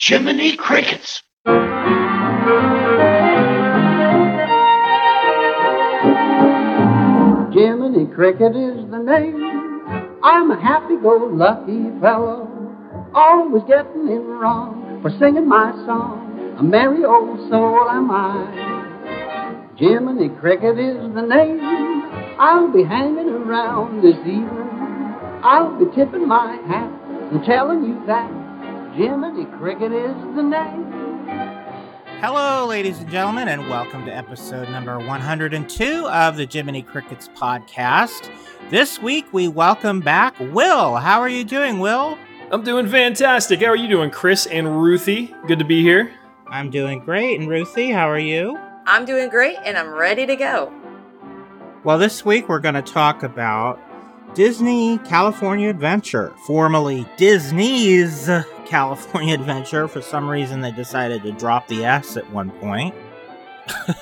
Jiminy Crickets. Jiminy Cricket is the name. I'm a happy-go-lucky fellow, always getting it wrong for singing my song. A merry old soul am I. Jiminy Cricket is the name. I'll be hanging around this evening. I'll be tipping my hat and telling you that Jiminy Cricket is the name. Hello, ladies and gentlemen, and welcome to episode number 102 of the Jiminy Crickets podcast. This week, we welcome back Will. How are you doing, Will? I'm doing fantastic. How are you doing, Chris and Ruthie? Good to be here. I'm doing great. And Ruthie, how are you? I'm doing great and I'm ready to go. Well, this week we're going to talk about Disney California Adventure, formerly Disney's California Adventure. For some reason, they decided to drop the S at one point.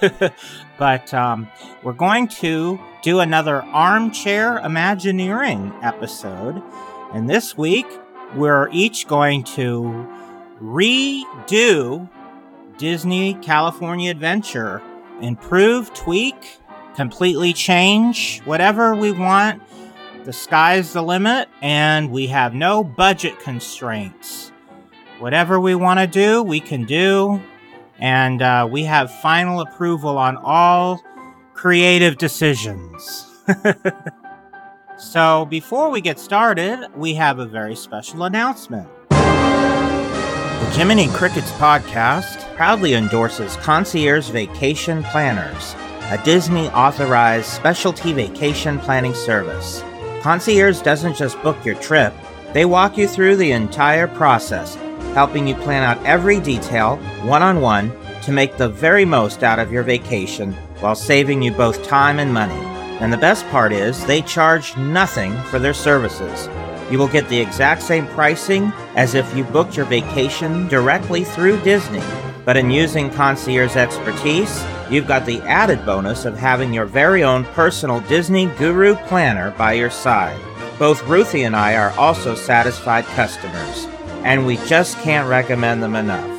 but um, we're going to do another armchair Imagineering episode. And this week, we're each going to redo Disney California Adventure, improve, tweak, completely change, whatever we want. The sky's the limit, and we have no budget constraints. Whatever we want to do, we can do, and uh, we have final approval on all creative decisions. so, before we get started, we have a very special announcement. The Jiminy Crickets podcast proudly endorses Concierge Vacation Planners, a Disney authorized specialty vacation planning service. Concierge doesn't just book your trip, they walk you through the entire process, helping you plan out every detail, one on one, to make the very most out of your vacation while saving you both time and money. And the best part is, they charge nothing for their services. You will get the exact same pricing as if you booked your vacation directly through Disney. But in using concierge expertise, you've got the added bonus of having your very own personal Disney Guru planner by your side. Both Ruthie and I are also satisfied customers, and we just can't recommend them enough.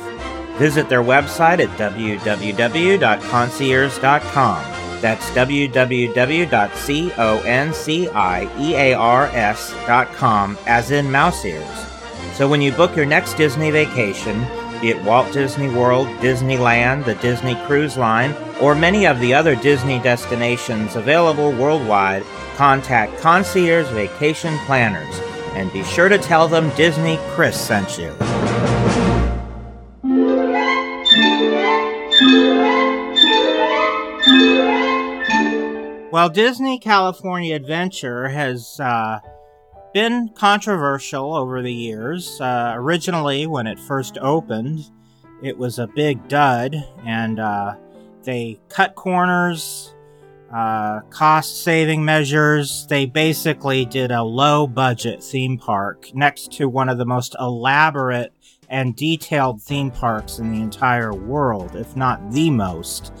Visit their website at www.concierge.com. That's www.concierge.com, as in mouse ears. So when you book your next Disney vacation, be it Walt Disney World, Disneyland, the Disney Cruise Line, or many of the other Disney destinations available worldwide, contact Concierge Vacation Planners and be sure to tell them Disney Chris sent you. While Disney California Adventure has uh, been controversial over the years. Uh, originally, when it first opened, it was a big dud, and uh, they cut corners, uh, cost saving measures. They basically did a low budget theme park next to one of the most elaborate and detailed theme parks in the entire world, if not the most.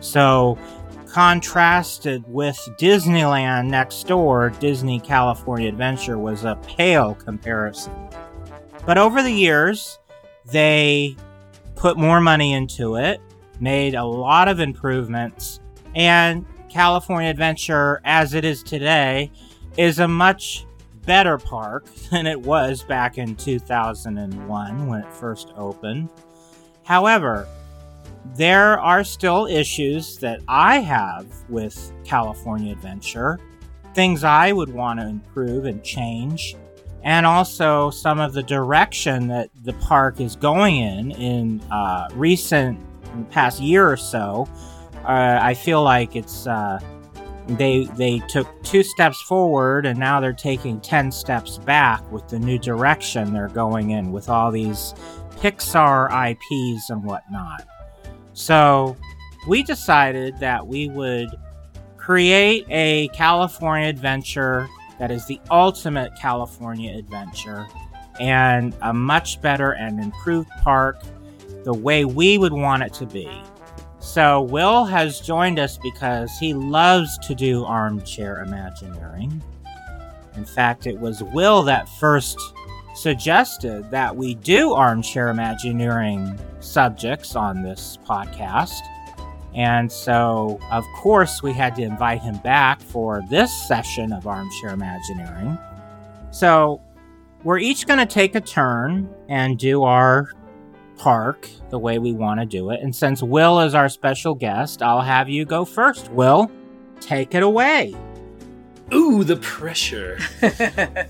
So contrasted with Disneyland next door, Disney California Adventure was a pale comparison. But over the years, they put more money into it, made a lot of improvements, and California Adventure, as it is today, is a much better park than it was back in 2001 when it first opened. However, there are still issues that I have with California Adventure, things I would want to improve and change, and also some of the direction that the park is going in in uh, recent past year or so. Uh, I feel like it's uh, they they took two steps forward and now they're taking ten steps back with the new direction they're going in with all these Pixar IPs and whatnot. So we decided that we would create a California adventure that is the ultimate California adventure and a much better and improved park the way we would want it to be. So, Will has joined us because he loves to do armchair Imagineering. In fact, it was Will that first suggested that we do armchair Imagineering subjects on this podcast. And so, of course, we had to invite him back for this session of Armchair Imagineering. So, we're each going to take a turn and do our park the way we want to do it. And since Will is our special guest, I'll have you go first. Will, take it away. Ooh, the pressure.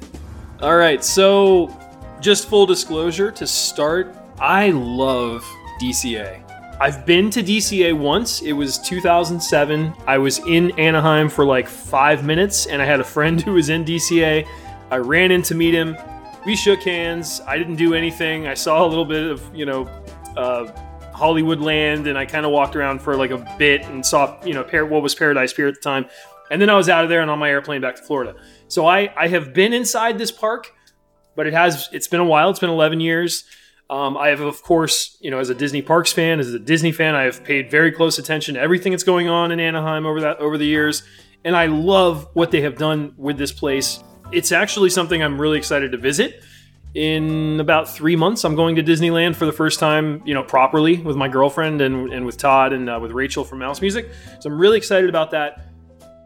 All right, so just full disclosure to start, I love DCA. I've been to DCA once. It was 2007. I was in Anaheim for like five minutes, and I had a friend who was in DCA. I ran in to meet him. We shook hands. I didn't do anything. I saw a little bit of, you know, uh, Hollywoodland, and I kind of walked around for like a bit and saw, you know, par- what was Paradise Pier at the time. And then I was out of there and on my airplane back to Florida. So I, I have been inside this park, but it has it's been a while. It's been 11 years. Um, I have, of course, you know, as a Disney Parks fan, as a Disney fan, I have paid very close attention to everything that's going on in Anaheim over that over the years, and I love what they have done with this place. It's actually something I'm really excited to visit. In about three months, I'm going to Disneyland for the first time, you know, properly with my girlfriend and, and with Todd and uh, with Rachel from Mouse Music. So I'm really excited about that,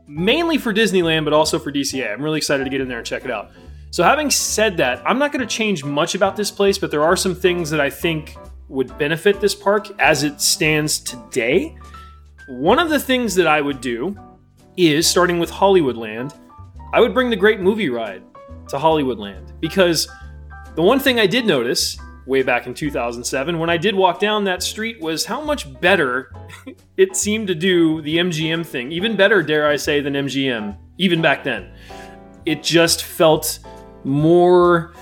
mainly for Disneyland, but also for DCA. I'm really excited to get in there and check it out. So, having said that, I'm not going to change much about this place, but there are some things that I think would benefit this park as it stands today. One of the things that I would do is starting with Hollywoodland, I would bring the Great Movie Ride to Hollywoodland because the one thing I did notice way back in 2007 when I did walk down that street was how much better it seemed to do the MGM thing. Even better, dare I say, than MGM, even back then. It just felt more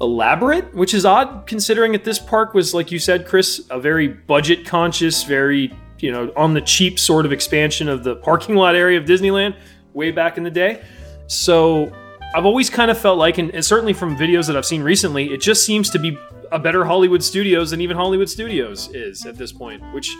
elaborate, which is odd considering that this park was, like you said, Chris, a very budget conscious, very, you know, on the cheap sort of expansion of the parking lot area of Disneyland way back in the day. So I've always kind of felt like, and, and certainly from videos that I've seen recently, it just seems to be a better Hollywood Studios than even Hollywood Studios is at this point, which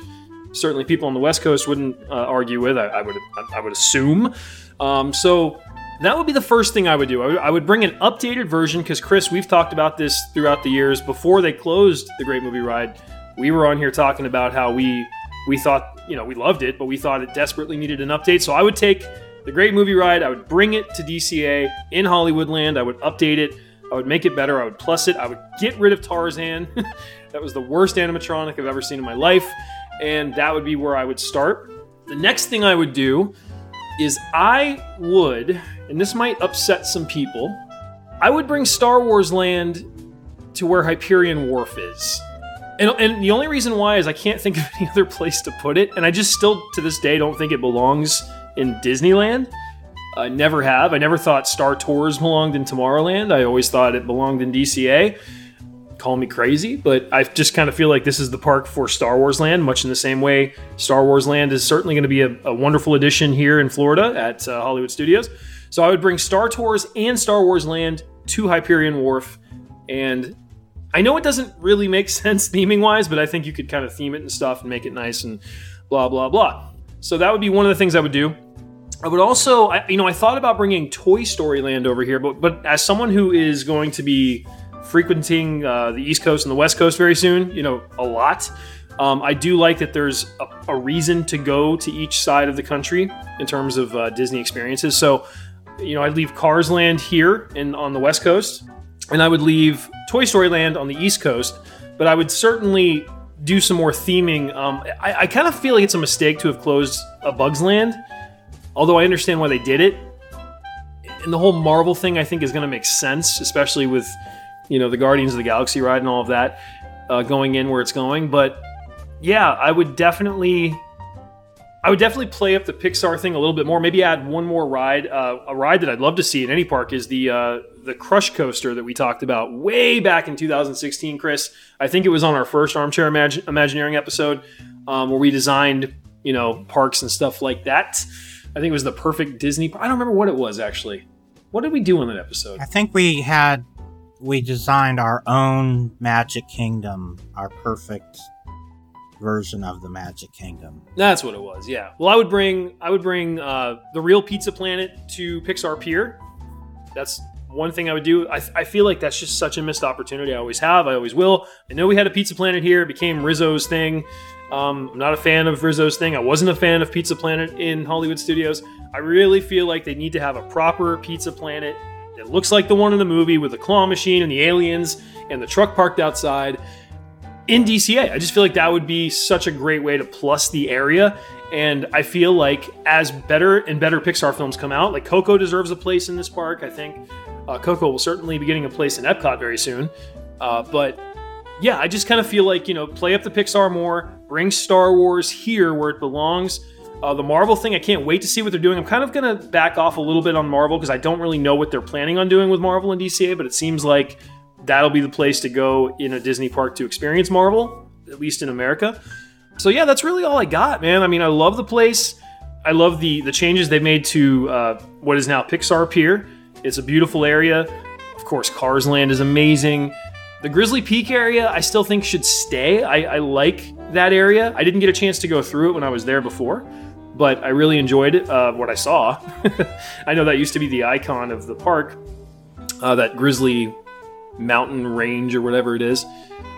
certainly people on the West Coast wouldn't uh, argue with. I, I, would I would assume. Um, so that would be the first thing I would do. I would, I would bring an updated version because Chris, we've talked about this throughout the years. Before they closed the Great Movie Ride, we were on here talking about how we we thought you know we loved it, but we thought it desperately needed an update. So I would take the Great Movie Ride, I would bring it to DCA in Hollywoodland, I would update it, I would make it better, I would plus it, I would get rid of Tarzan. that was the worst animatronic I've ever seen in my life, and that would be where I would start. The next thing I would do is I would, and this might upset some people, I would bring Star Wars Land to where Hyperion Wharf is. And, and the only reason why is I can't think of any other place to put it, and I just still to this day don't think it belongs in Disneyland. I never have. I never thought Star Tours belonged in Tomorrowland. I always thought it belonged in DCA call me crazy, but I just kind of feel like this is the park for Star Wars Land, much in the same way Star Wars Land is certainly going to be a, a, wonderful addition here in Florida at uh, Hollywood Studios. So I would bring Star Tours and Star Wars Land to Hyperion Wharf, and I know it doesn't really make sense theming wise, but I think you could kind of theme it and stuff and make it nice and blah blah blah. So that would be one of the things I would do. I would also, I, you know, I thought about bringing Toy Story Land over here, but but as someone who is going to be frequenting uh, the East Coast and the West Coast very soon, you know, a lot. Um, I do like that there's a, a, reason to go to each side of the country in terms of uh, Disney experiences. So, you know, I'd leave Cars Land here in on the West Coast, and I would leave Toy Story Land on the East Coast. But I would certainly do some more theming. Um, I, I kind of feel like it's a mistake to have closed a Bugs Land, although I understand why they did it. And the whole Marvel thing, I think, is going to make sense, especially with you know the Guardians of the Galaxy ride and all of that uh, going in where it's going. But yeah, I would definitely. I would definitely play up the Pixar thing a little bit more. Maybe add one more ride. Uh, a ride that I'd love to see in any park is the uh, the Crush Coaster that we talked about way back in 2016, Chris. I think it was on our first Armchair Imag- Imagineering episode um, where we designed you know parks and stuff like that. I think it was the perfect Disney. I don't remember what it was actually. What did we do on that episode? I think we had we designed our own Magic Kingdom, our perfect version of the Magic Kingdom. That's what it was. Yeah. Well, I would bring I would bring uh, the real Pizza Planet to Pixar Pier. That's one thing I would do. I, I feel like that's just such a missed opportunity. I always have. I always will. I know we had a Pizza Planet here. It became Rizzo's thing. Um, I'm not a fan of Rizzo's thing. I wasn't a fan of Pizza Planet in Hollywood studios. I really feel like they need to have a proper Pizza Planet that looks like the one in the movie with the claw machine and the aliens and the truck parked outside in DCA. I just feel like that would be such a great way to plus the area. And I feel like as better and better Pixar films come out, like Coco deserves a place in this park. I think uh, Coco will certainly be getting a place in Epcot very soon. Uh, but yeah, I just kind of feel like, you know, play up the Pixar more, bring Star Wars here where it belongs. Uh, the Marvel thing, I can't wait to see what they're doing. I'm kind of going to back off a little bit on Marvel because I don't really know what they're planning on doing with Marvel and DCA, but it seems like that'll be the place to go in a Disney park to experience Marvel, at least in America. So yeah, that's really all I got, man. I mean, I love the place. I love the the changes they made to uh, what is now Pixar Pier. It's a beautiful area. Of course, Cars Land is amazing. The Grizzly Peak area, I still think should stay. I, I like that area. I didn't get a chance to go through it when I was there before, but I really enjoyed uh, what I saw. I know that used to be the icon of the park, uh, that Grizzly mountain range or whatever it is.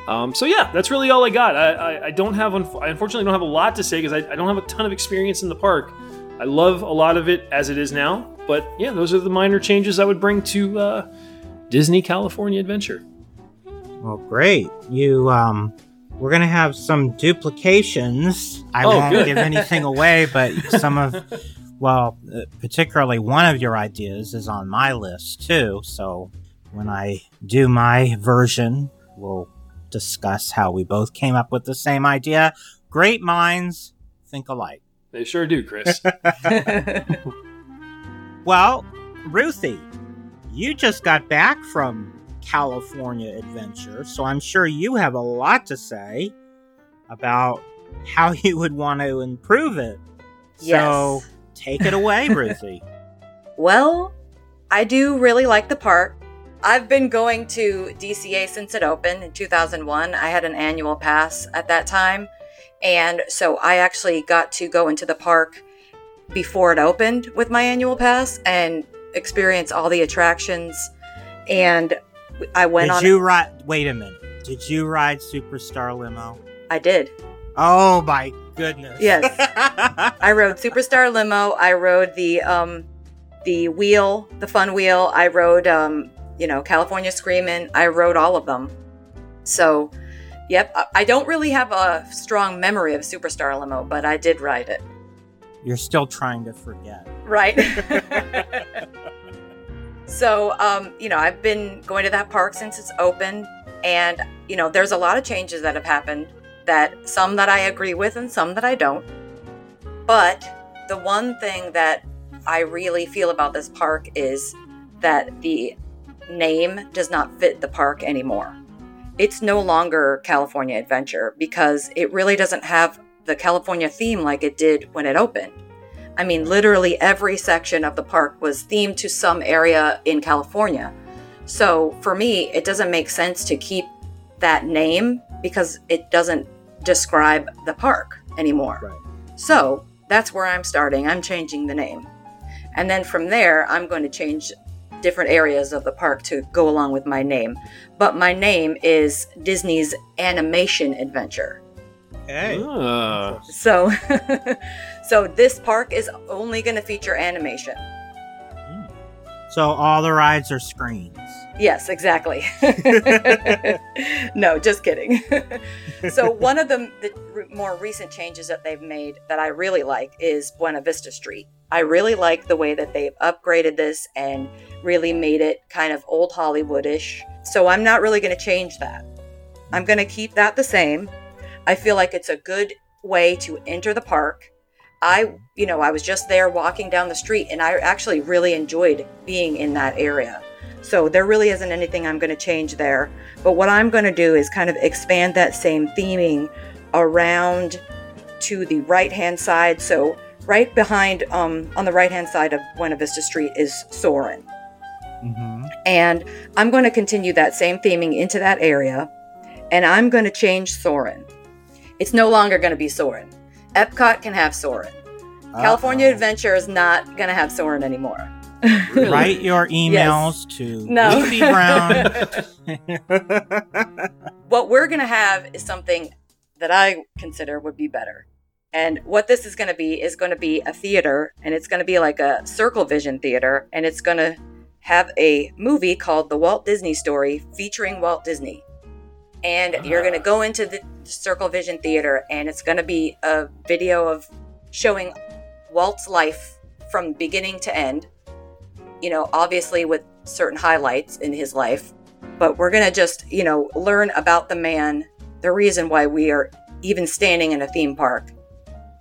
Um, so yeah, that's really all I got. I, I, I don't have, I unfortunately don't have a lot to say because I, I don't have a ton of experience in the park. I love a lot of it as it is now, but yeah, those are the minor changes I would bring to uh, Disney California Adventure. Well, great. You um, we're gonna have some duplications. I Oh, won't good. give anything away, but some of, well, uh, particularly one of your ideas is on my list too. So when I do my version, we'll discuss how we both came up with the same idea. Great minds think alike. They sure do, Chris. Well, Ruthie, you just got back from California Adventure, so I'm sure you have a lot to say about how you would want to improve it. Yes. So take it away, Ruthie. Well, I do really like the park. I've been going to DCA since it opened in 2001. I had an annual pass at that time. And so I actually got to go into the park before it opened with my annual pass and experience all the attractions. And I went Did on. you ride? Wait a minute. Did you ride Superstar Limo? I did. Oh my goodness. Yes. I rode Superstar Limo. I rode the um, the wheel, the fun wheel. I rode, um, you know, California Screaming. I rode all of them. So, yep. I don't really have a strong memory of Superstar Limo, but I did ride it. You're still trying to forget. Right. so, um, you know, I've been going to that park since it's open, and you know, there's a lot of changes that have happened. That some that I agree with and some that I don't. But the one thing that I really feel about this park is that the name does not fit the park anymore. It's no longer California Adventure because it really doesn't have the California theme like it did when it opened. I mean, literally every section of the park was themed to some area in California. So for me, it doesn't make sense to keep that name because it doesn't describe the park anymore. Right. So that's where I'm starting. I'm changing the name. And then from there, I'm going to change different areas of the park to go along with my name. But my name is Disney's Animation Adventure. Okay. Ah. So so this park is only going to feature animation. Hmm. So all the rides are screens. Yes, exactly. no, just kidding. so one of the, the more recent changes that they've made that I really like is Buena Vista Street. I really like the way that they've upgraded this and really made it kind of old Hollywoodish. So I'm not really going to change that. I'm going to keep that the same. I feel like it's a good way to enter the park. I, you know, I was just there walking down the street and I actually really enjoyed being in that area. So there really isn't anything I'm going to change there. But what I'm going to do is kind of expand that same theming around to the right hand side. So right behind, um, on the right hand side of Buena Vista Street is Soarin'. Mm-hmm. And I'm going to continue that same theming into that area. And I'm going to change Soarin'. It's no longer going to be Soarin'. Epcot can have Soarin'. California Adventure is not going to have Soarin' anymore. Really? Write your emails to No. Lucy Brown. what we're going to have is something that I consider would be better. And what this is going to be is going to be a theater, and it's going to be like a Circle Vision theater, and it's going to have a movie called The Walt Disney Story featuring Walt Disney. And uh-huh. you're going to go into the Circle Vision theater, and it's going to be a video of showing Walt's life from beginning to end. You know, obviously with certain highlights in his life, but we're going to just, you know, learn about the man, the reason why we are even standing in a theme park.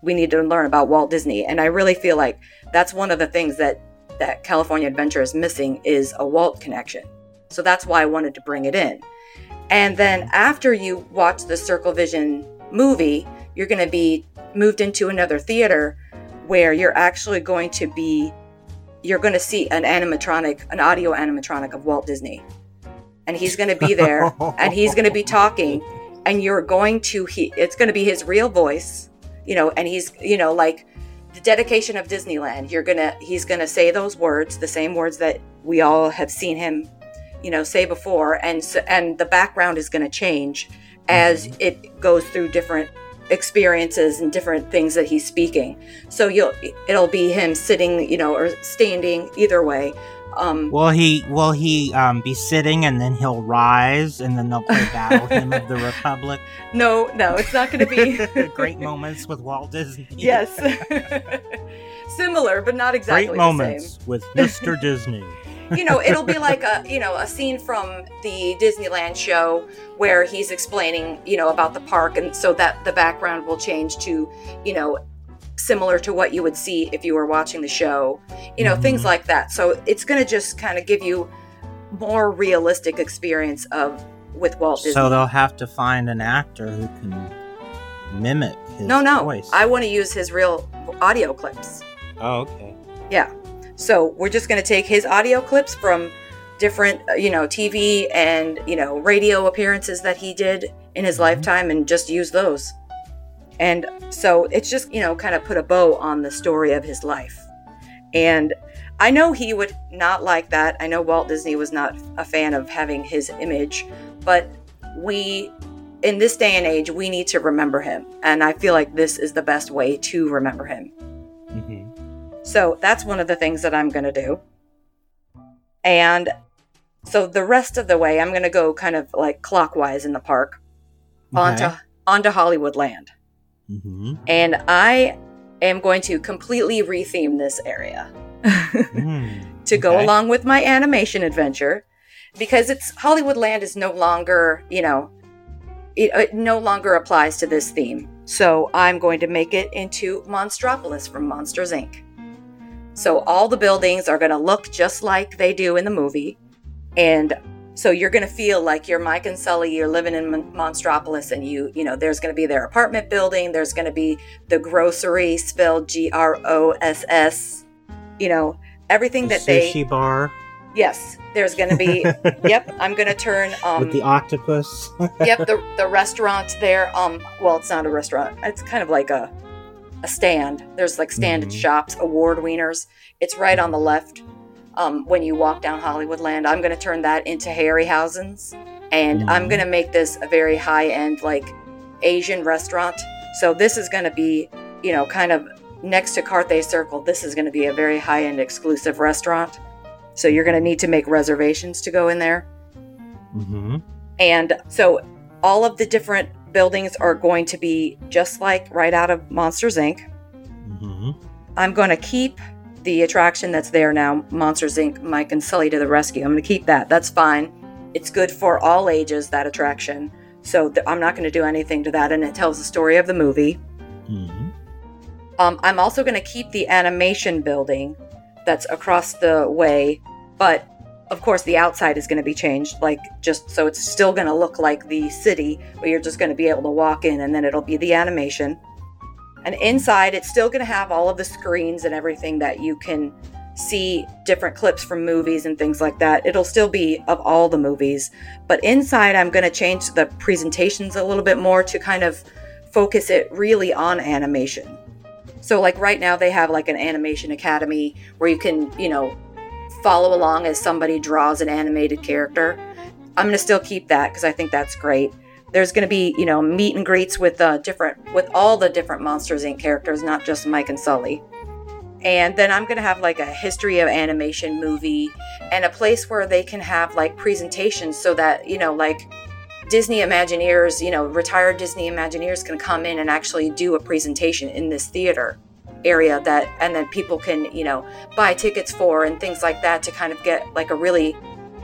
We need to learn about Walt Disney. And I really feel like that's one of the things that that California Adventure is missing is a Walt connection. So that's why I wanted to bring it in. And then after you watch the Circle Vision movie, you're going to be moved into another theater where you're actually going to be you're going to see an animatronic, an audio animatronic of Walt Disney. And he's going to be there and he's going to be talking and you're going to he it's going to be his real voice, you know, and he's, you know, like the dedication of Disneyland. You're going to he's going to say those words, the same words that we all have seen him, you know, say before and and the background is going to change as it goes through different experiences and different things that he's speaking. So you'll it'll be him sitting, you know, or standing either way. Um will he will he um, be sitting and then he'll rise and then they'll play Battle Hymn of the Republic? no, no, it's not going to be Great moments with Walt Disney. yes. Similar, but not exactly Great moments with Mr. Disney. You know, it'll be like a, you know, a scene from the Disneyland show where he's explaining, you know, about the park and so that the background will change to, you know, similar to what you would see if you were watching the show. You know, things Mhm. like that. So it's going to just kind of give you more realistic experience of with Walt Disney. So they'll have to find an actor who can mimic his no, no. voice. I want to use his real audio clips. oh, okay. Yeah. So we're just going to take his audio clips from different, uh, you know, TV and, you know, radio appearances that he did in his Mhm. lifetime and just use those. And so it's just, you know, kind of put a bow on the story of his life. And I know he would not like that. I know Walt Disney was not a fan of having his image, but we, in this day and age, we need to remember him. And I feel like this is the best way to remember him. So that's one of the things that I'm going to do. And so the rest of the way, I'm going to go kind of like clockwise in the park onto onto Hollywood Land. hmm And I am going to completely retheme this area to go Okay. along with my animation adventure because it's Hollywood Land is no longer, you know, it, it no longer applies to this theme. So I'm going to make it into Monstropolis from Monsters Inc. So all the buildings are going to look just like they do in the movie. And so you're going to feel like you're Mike and Sully, you're living in Monstropolis and you, you know, there's going to be their apartment building, there's going to be the grocery spelled G R O S S, you know, everything that they sushi bar Yes, there's going to be. yep, I'm going to turn. Um, with the octopus. yep, the the restaurant there. Um, well, it's not a restaurant. It's kind of like a a stand. There's like standard Mhm. shops, award wieners. It's right on the left. Um, when you walk down Hollywood Land, I'm going to turn that into Harryhausen's, and I'm Mhm. going to make this a very high end like Asian restaurant. So this is going to be, you know, kind of next to Carthay Circle. This is going to be a very high end exclusive restaurant. So you're going to need to make reservations to go in there. hmm And so all of the different buildings are going to be just like right out of Monsters Inc. hmm I'm going to keep the attraction that's there now, Monsters Inc. Mike and Sully to the rescue. I'm going to keep that. That's fine. It's good for all ages, that attraction. So th- I'm not going to do anything to that. And it tells the story of the movie. hmm Um, I'm also going to keep the animation building that's across the way, but of course the outside is going to be changed, like just so it's still going to look like the city, but you're just going to be able to walk in and then it'll be the animation. And inside, it's still going to have all of the screens and everything that you can see different clips from movies and things like that. It'll still be of all the movies, but inside, I'm going to change the presentations a little bit more to kind of focus it really on animation. So like right now they have like an animation academy where you can, you know, follow along as somebody draws an animated character. I'm going to still keep that because I think that's great. There's going to be, you know, meet and greets with uh, different, with all the different Monsters Inc. characters, not just Mike and Sully. And then I'm going to have like a history of animation movie and a place where they can have like presentations so that, you know, like Disney Imagineers, you know, retired Disney Imagineers can come in and actually do a presentation in this theater area that, and then people can, you know, buy tickets for and things like that to kind of get like a really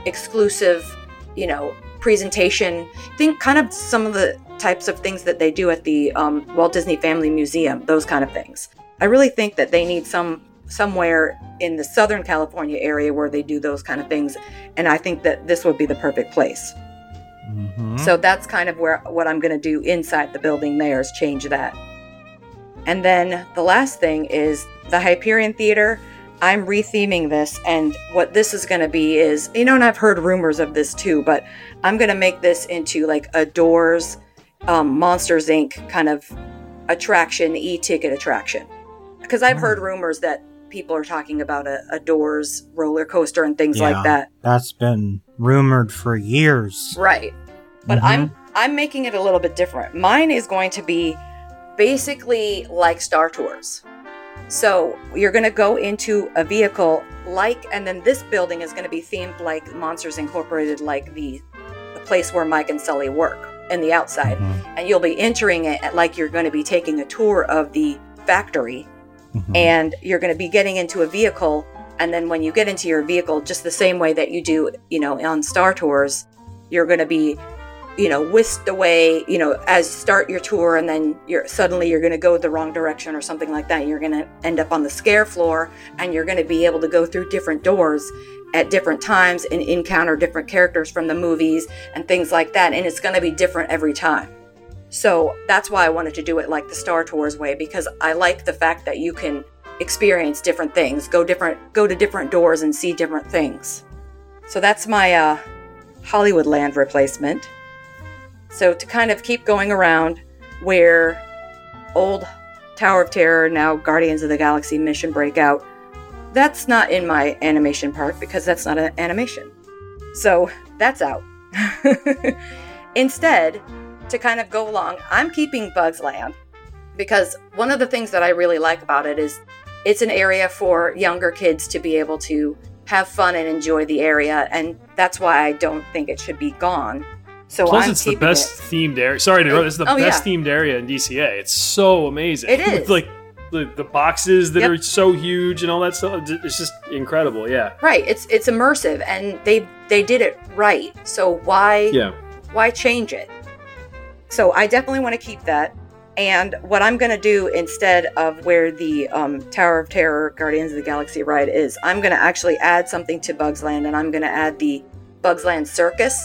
exclusive, you know, presentation. Think kind of some of the types of things that they do at the um, Walt Disney Family Museum, those kind of things. I really think that they need some somewhere in the Southern California area where they do those kind of things, and I think that this would be the perfect place. Mm-hmm. So that's kind of where what I'm going to do inside the building there is change that. And then the last thing is the Hyperion Theater. I'm retheming this, and what this is going to be is, you know, and I've heard rumors of this too, but I'm going to make this into like a Doors, um, Monsters Inc. kind of attraction, e ticket attraction. Because I've heard rumors that people are talking about a, a Doors roller coaster and things Yeah. like that. That's been rumored for years. Right. But Mhm. I'm I'm making it a little bit different. Mine is going to be basically like Star Tours. So you're going to go into a vehicle like, and then this building is going to be themed like Monsters Incorporated, like the the place where Mike and Sully work in the outside, Mhm. and you'll be entering it like you're going to be taking a tour of the factory Mhm. and you're going to be getting into a vehicle and then when you get into your vehicle just the same way that you do you know on star tours you're going to be you know whisked away you know as start your tour and then you're suddenly you're going to go the wrong direction or something like that you're going to end up on the scare floor and you're going to be able to go through different doors at different times and encounter different characters from the movies and things like that and it's going to be different every time so that's why I wanted to do it like the Star Tours way because I like the fact that you can experience different things, go different, go to different doors and see different things. So that's my uh, Hollywood Land replacement. So to kind of keep going around where old Tower of Terror, now Guardians of the Galaxy Mission Breakout, that's not in my animation park because that's not an animation. So that's out. Instead, to kind of go along, I'm keeping Bugs Land because one of the things that I really like about it is it's an area for younger kids to be able to have fun and enjoy the area, and that's why I don't think it should be gone. So Plus, I'm it's the best it. themed area. Sorry to interrupt. It's the Oh, best yeah. themed area in DCA. It's so amazing. It is With, like the, the boxes that Yep. are so huge and all that stuff. It's just incredible. Yeah. Right, it's it's immersive, and they they did it right. So why Yeah. why change it? So I definitely want to keep that. And what I'm going to do instead of where the um, Tower of Terror Guardians of the Galaxy ride is, I'm going to actually add something to Bugs Land, and I'm going to add the Bugs Land Circus.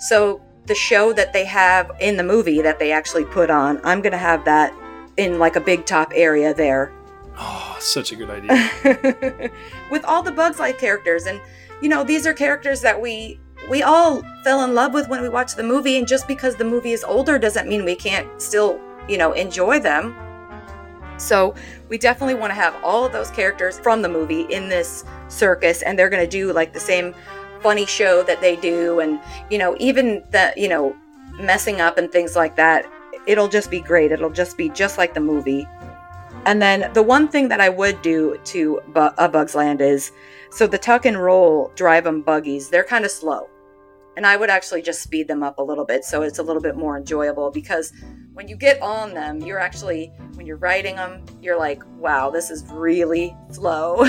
So the show that they have in the movie that they actually put on, I'm going to have that in like a big top area there Oh, such a good idea. with all the bugs life characters and you know these are characters that we we all fell in love with when we watched the movie and just because the movie is older doesn't mean we can't still you know enjoy them so we definitely want to have all of those characters from the movie in this circus and they're going to do like the same funny show that they do and you know even the you know messing up and things like that it'll just be great it'll just be just like the movie and then the one thing that I would do to Bu- a Bugs Land is so the tuck and roll drive 'em buggies, they're kind of slow. And I would actually just speed them up a little bit so it's a little bit more enjoyable because when you get on them, you're actually, when you're riding them, you're like, wow, this is really slow.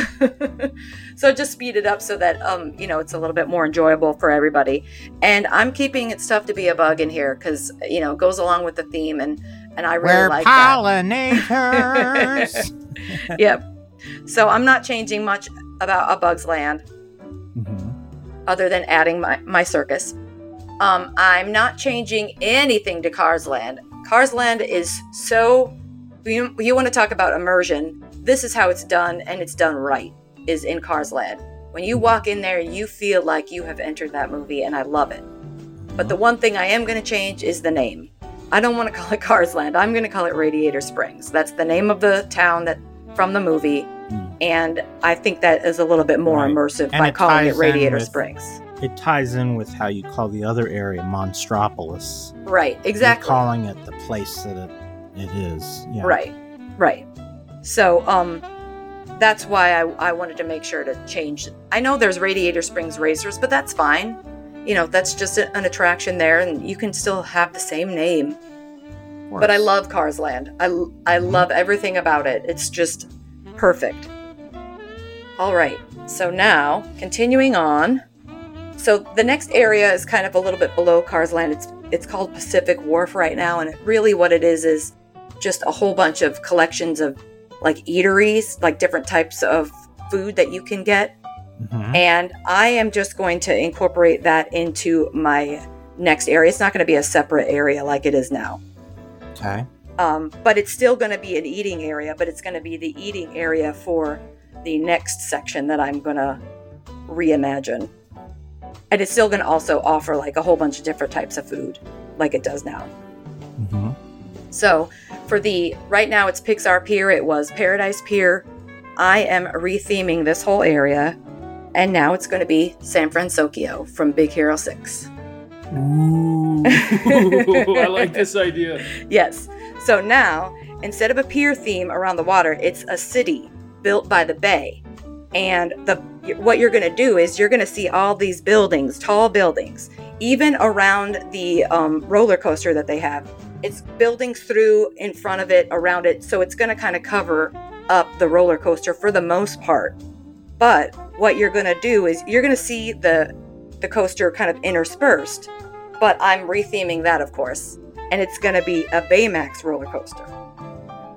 so just speed it up so that, um, you know, it's a little bit more enjoyable for everybody. And I'm keeping It's Tough to be a Bug in here because, you know, it goes along with the theme and, and I really We're like that. pollinators. yep. So I'm not changing much about a Bug's Land Mhm. other than adding my, my circus. Um, I'm not changing anything to Cars Land. Cars Land is so. You, you want to talk about immersion? This is how it's done, and it's done right. Is in Cars Land. When you walk in there, you feel like you have entered that movie, and I love it. But the one thing I am going to change is the name. I don't want to call it Cars Land. I'm going to call it Radiator Springs. That's the name of the town that from the movie. Mm. And I think that is a little bit more Right. immersive And by calling it Radiator Springs. It ties in with how you call the other area Monstropolis. Right, You're exactly. calling it the place that it, it is. Yeah. Right, right. So, um, that's why I, I wanted to make sure to change. I know there's Radiator Springs Racers, but that's fine. You know, that's just a- an attraction there, and you can still have the same name. But I love Cars Land. I, I Mhm. love everything about it. It's just perfect. All right, so now continuing on. So the next area is kind of a little bit below Cars Land. It's it's called Pacific Wharf right now, and it, really what it is is just a whole bunch of collections of like eateries, like different types of food that you can get. Mhm. And I am just going to incorporate that into my next area. It's not going to be a separate area like it is now. Okay. Um, but it's still going to be an eating area, but it's going to be the eating area for the next section that I'm going to reimagine. And it's still going to also offer like a whole bunch of different types of food, like it does now. hmm So for the right now, it's Pixar Pier. It was Paradise Pier. I am retheming this whole area, and now it's going to be San Francisco from Big Hero Six. Ooh, I like this idea. Yes. So now, instead of a pier theme around the water, it's a city built by the bay. And the what you're going to do is you're going to see all these buildings, tall buildings, even around the um, roller coaster that they have. It's buildings through in front of it, around it, so it's going to kind of cover up the roller coaster for the most part. But what you're going to do is you're going to see the the coaster kind of interspersed. But I'm retheming that, of course and it's going to be a Baymax roller coaster.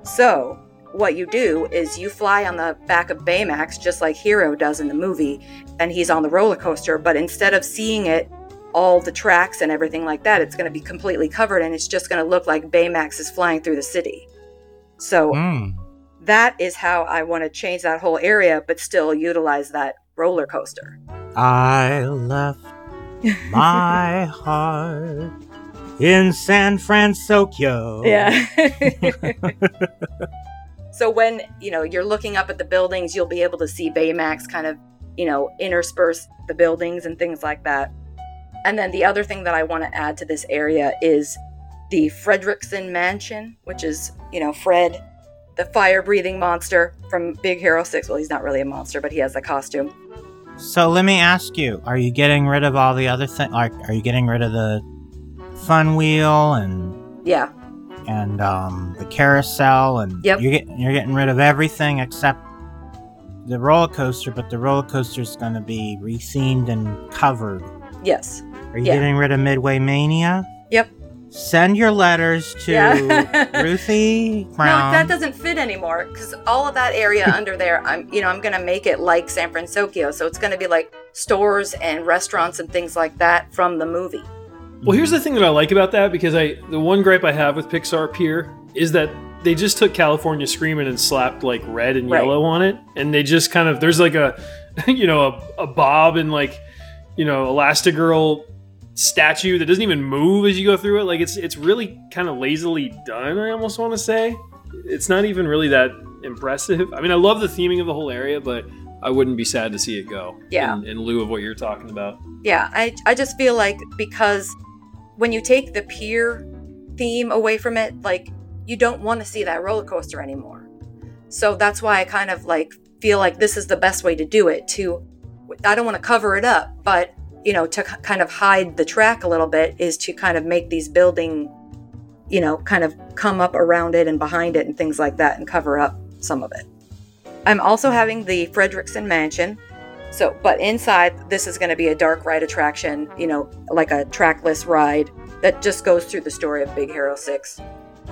So, what you do is you fly on the back of Baymax just like Hero does in the movie, and he's on the roller coaster, but instead of seeing it, all the tracks and everything like that, it's going to be completely covered and it's just going to look like Baymax is flying through the city. So, Mm. that is how I want to change that whole area, but still utilize that roller coaster. I left my heart in San Francisco. Yeah. so when, you know, you're looking up at the buildings, you'll be able to see Baymax kind of, you know, intersperse the buildings and things like that. And then the other thing that I want to add to this area is the Fredrickson Mansion, which is, you know, Fred, the fire-breathing monster from Big Hero 6. Well, he's not really a monster, but he has a costume. So let me ask you: Are you getting rid of all the other things? Like, are you getting rid of the fun wheel and Yeah. And um, the carousel and Yep. you're getting you're getting rid of everything except the roller coaster? But the roller coaster is going to be rethemed and covered. Yes. Are you Yeah. getting rid of Midway Mania? Yep. Send your letters to Yeah. Ruthie No, that doesn't fit anymore because all of that area under there, I'm, you know, I'm gonna make it like San Francisco, so it's gonna be like stores and restaurants and things like that from the movie. Well, here's mm-hmm. the thing that I like about that because I the one gripe I have with Pixar Pier is that they just took California Screaming and slapped like red and Right. yellow on it, and they just kind of there's like a you know a, a bob and like you know Elastigirl statue that doesn't even move as you go through it. Like it's it's really kind of lazily done. I almost want to say it's not even really that impressive. I mean, I love the theming of the whole area, but I wouldn't be sad to see it go. Yeah. In, in lieu of what you're talking about. Yeah, I, I just feel like because when you take the pier theme away from it, like you don't want to see that roller coaster anymore. So that's why I kind of like feel like this is the best way to do it. To I don't want to cover it up, but you know, to kind of hide the track a little bit is to kind of make these building, you know, kind of come up around it and behind it and things like that and cover up some of it. I'm also having the Fredrickson Mansion, so, but inside, this is going to be a dark ride attraction, you know, like a trackless ride that just goes through the story of Big Hero 6.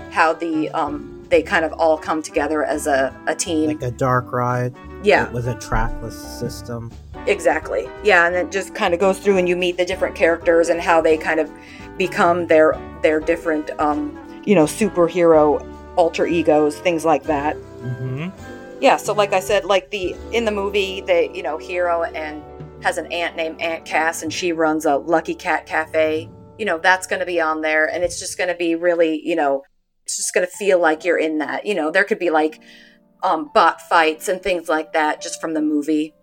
How the, um, they kind of all come together as a, a team. like a dark ride yeah, with a trackless system. exactly. Yeah, and it just kind of goes through and you meet the different characters and how they kind of become their, their different, um, you know, superhero alter egos, things like that. Mm-hmm. Yeah, so like I said, like the in the movie, they you know hero and has an aunt named Aunt Cass, and she runs a Lucky Cat Cafe. You know that's going to be on there, and it's just going to be really you know it's just going to feel like you're in that. You know there could be like um, bot fights and things like that just from the movie.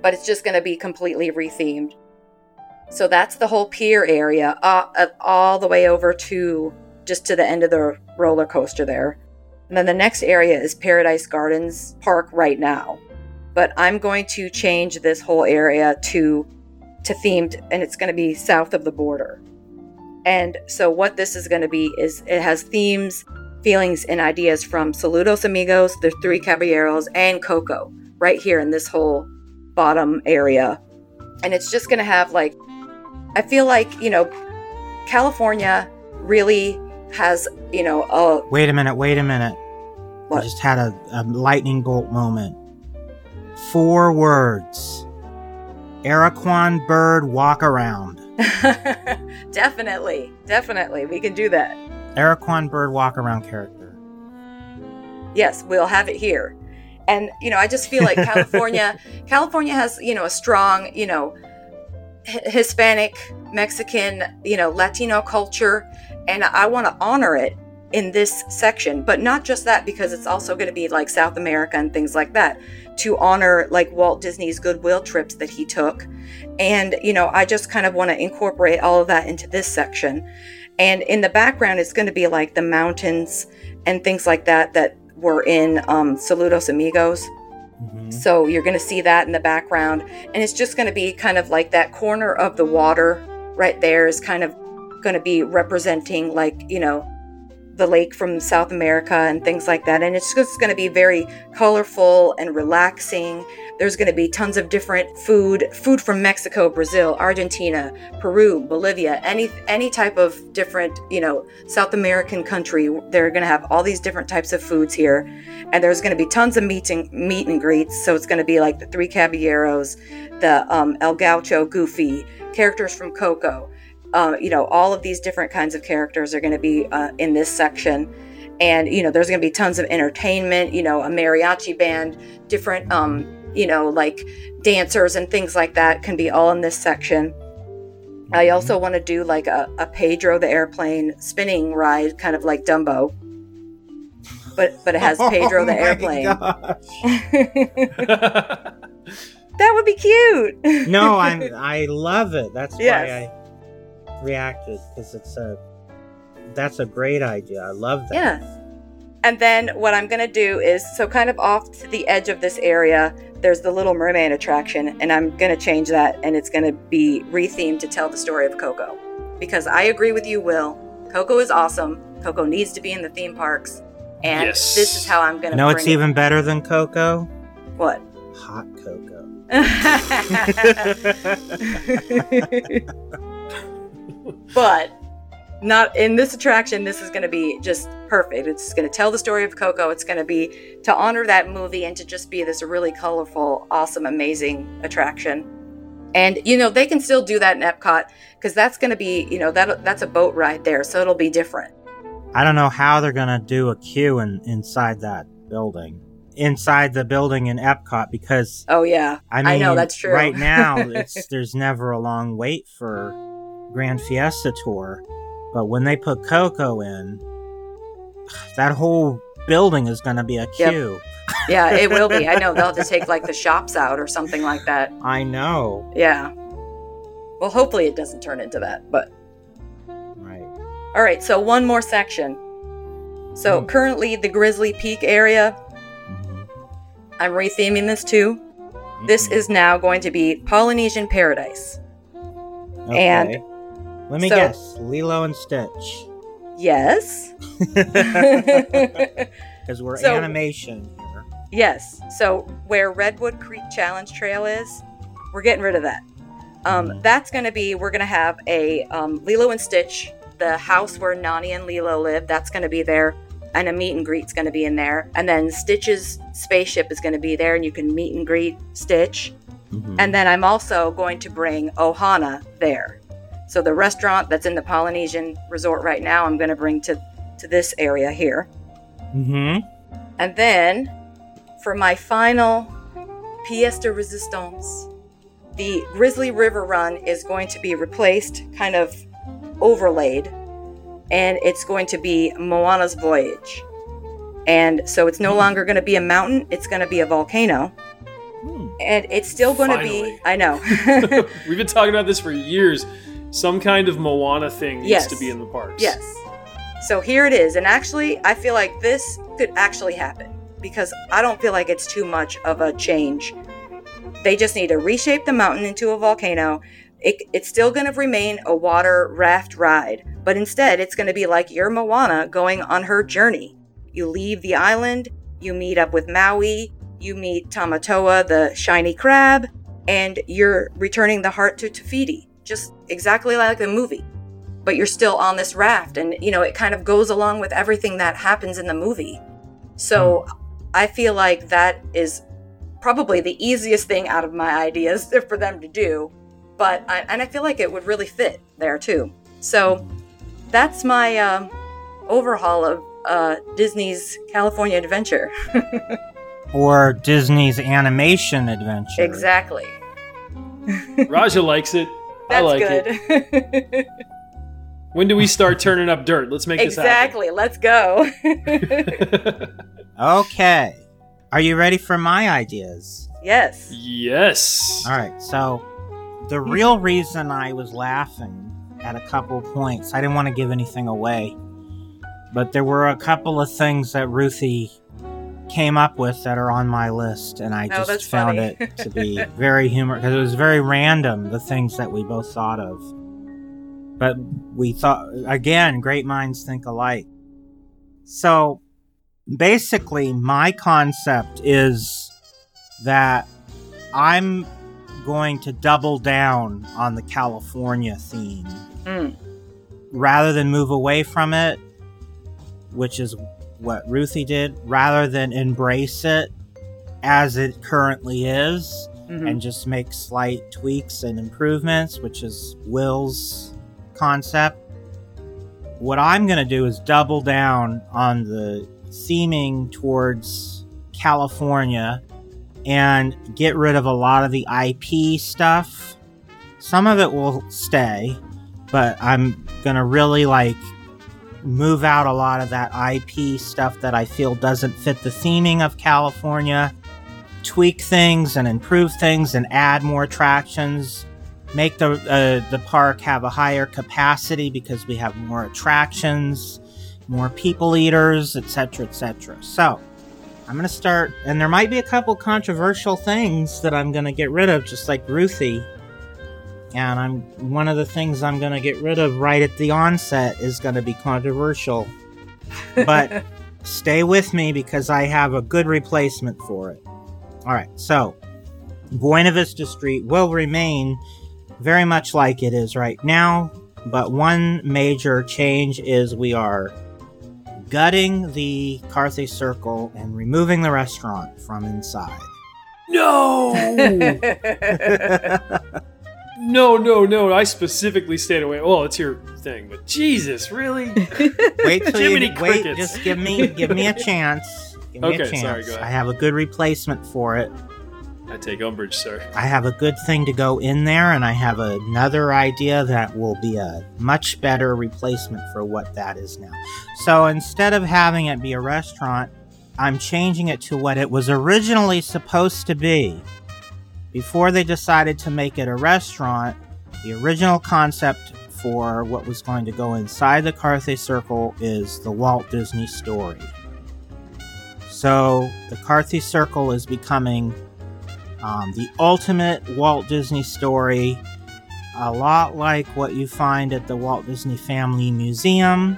But it's just going to be completely rethemed. So that's the whole pier area, uh, all the way over to just to the end of the roller coaster there. And then the next area is Paradise Gardens Park right now. But I'm going to change this whole area to to themed and it's going to be south of the border. And so what this is going to be is it has themes, feelings and ideas from Saludos Amigos, the Three Caballeros and Coco right here in this whole bottom area. And it's just going to have like I feel like, you know, California really has, you know, a. Wait a minute, wait a minute. What? I just had a, a lightning bolt moment. Four words Aracuan bird walk around. definitely, definitely. We can do that. Aracuan bird walk around character. Yes, we'll have it here. And, you know, I just feel like California, California has, you know, a strong, you know, Hispanic, Mexican, you know, Latino culture, and I want to honor it in this section. But not just that, because it's also going to be like South America and things like that to honor like Walt Disney's goodwill trips that he took. And, you know, I just kind of want to incorporate all of that into this section. And in the background, it's going to be like the mountains and things like that that were in um, Saludos Amigos. Mm-hmm. So you're going to see that in the background. And it's just going to be kind of like that corner of the water right there is kind of going to be representing, like, you know, the lake from South America and things like that. And it's just going to be very colorful and relaxing. There's going to be tons of different food, food from Mexico, Brazil, Argentina, Peru, Bolivia, any any type of different, you know, South American country. They're going to have all these different types of foods here, and there's going to be tons of meet and meet and greets. So it's going to be like the Three Caballeros, the um, El Gaucho, Goofy, characters from Coco. Uh, you know, all of these different kinds of characters are going to be uh, in this section and you know there's going to be tons of entertainment you know a mariachi band different um you know, like dancers and things like that can be all in this section. I mm-hmm. also want to do like a, a Pedro the airplane spinning ride, kind of like Dumbo. But but it has Pedro oh the airplane. that would be cute. no, I'm I love it. That's yes. why I reacted because it's a that's a great idea. I love that. Yeah. And then what I'm going to do is so kind of off to the edge of this area, there's the Little Mermaid attraction, and I'm going to change that and it's going to be rethemed to tell the story of Coco. Because I agree with you, Will. Coco is awesome. Coco needs to be in the theme parks. And yes. this is how I'm going to No, it's it. even better than Coco. What? Hot cocoa. but not in this attraction this is going to be just perfect. It's going to tell the story of coco. It's going to be to honor that movie and to just be this really colorful awesome amazing attraction. And you know they can still do that in epcot because that's going to be you know that that's a boat ride there so it'll be different. I don't know how they're going to do a queue in, inside that building inside the building in epcot because oh yeah. I, mean, I know that's true. right now it's there's never a long wait for Gran Fiesta Tour but when they put Coco in, that whole building is going to be a queue. Yep. yeah, it will be. I know they'll have to take like the shops out or something like that. I know. Yeah. Well, hopefully it doesn't turn into that, but. Right. All right, so one more section. So mm. currently the Grizzly Peak area, mm-hmm. I'm retheming this too. Mm-hmm. This is now going to be Polynesian Paradise. Okay. And let me so, guess. Lilo and Stitch. Yes. Because we're so, animation here. Yes. So where Redwood Creek Challenge Trail is, we're getting rid of that. Um, mm-hmm. That's going to be, we're going to have a um, Lilo and Stitch, the house where Nani and Lilo live, that's going to be there. And a meet and greet's going to be in there. And then Stitch's spaceship is going to be there, and you can meet and greet Stitch. Mm-hmm. And then I'm also going to bring Ohana there. So the restaurant that's in the Polynesian resort right now, I'm going to bring to to this area here. Mm-hmm. And then for my final pièce de résistance, the Grizzly River Run is going to be replaced, kind of overlaid, and it's going to be Moana's Voyage. And so it's no Hmm. longer going to be a mountain, it's going to be a volcano. Hmm. And it's still going to be, I know. We've been talking about this for years. Some kind of Moana thing needs Yes. to be in the parks. yes. So here it is. And actually, I feel like this could actually happen because I don't feel like it's too much of a change. They just need to reshape the mountain into a volcano. It, it's still going to remain a water raft ride, but instead it's going to be like your Moana going on her journey. You leave the island, you meet up with Maui, you meet Tamatoa, the shiny crab, and you're returning the heart to Te Fiti, just exactly like the movie. But you're still on this raft, and you know, it kind of goes along with everything that happens in the movie. So I feel like that is probably the easiest thing out of my ideas for them to do. But I, and I feel like it would really fit there too. So that's my um, overhaul of uh, Disney's California Adventure. Or Disney's animation adventure. exactly. Raja likes it. I That's like it. good. When do we start turning up dirt? Let's make exactly. This happen. Exactly. Let's go. Okay. Are you ready for my ideas? yes. yes. All right. So, the real reason I was laughing at a couple points, I didn't want to give anything away, but there were a couple of things that Ruthie came up with that are on my list, and I Oh, just found funny. it to be very humorous because it was very random the things that we both thought of. But we thought again, great minds think alike. So basically, my concept is that I'm going to double down on the California theme Mm. rather than move away from it, which is what Ruthie did, rather than embrace it as it currently is Mhm. and just make slight tweaks and improvements, which is Will's concept. What I'm going to do is double down on the theming towards California and get rid of a lot of the IP stuff. Some of it will stay, but I'm going to really like move out a lot of that IP stuff that I feel doesn't fit the theming of California. Tweak things and improve things and add more attractions. Make the uh, the park have a higher capacity because we have more attractions more people eaters etc etc so i'm going to start and there might be a couple controversial things that i'm going to get rid of just like ruthie and i'm one of the things i'm going to get rid of right at the onset is going to be controversial but stay with me because i have a good replacement for it all right, so Buena Vista Street will remain very much like it is right now, but one major change is we are gutting the Carthay Circle and removing the restaurant from inside. No. no, no, no. I specifically stayed away. Well, it's your thing, but Jesus, really? Wait till Jiminy you wait. Crickets. Just give me give me a chance. Give me a Okay, chance. sorry, go ahead. I have a good replacement for it. I take umbrage, sir. I have a good thing to go in there, and I have another idea that will be a much better replacement for what that is now. So instead of having it be a restaurant, I'm changing it to what it was originally supposed to be. Before they decided to make it a restaurant, the original concept for what was going to go inside the Carthay Circle is the Walt Disney story. So the Carthay Circle is becoming um, the ultimate Walt Disney story, a lot like what you find at the Walt Disney Family Museum,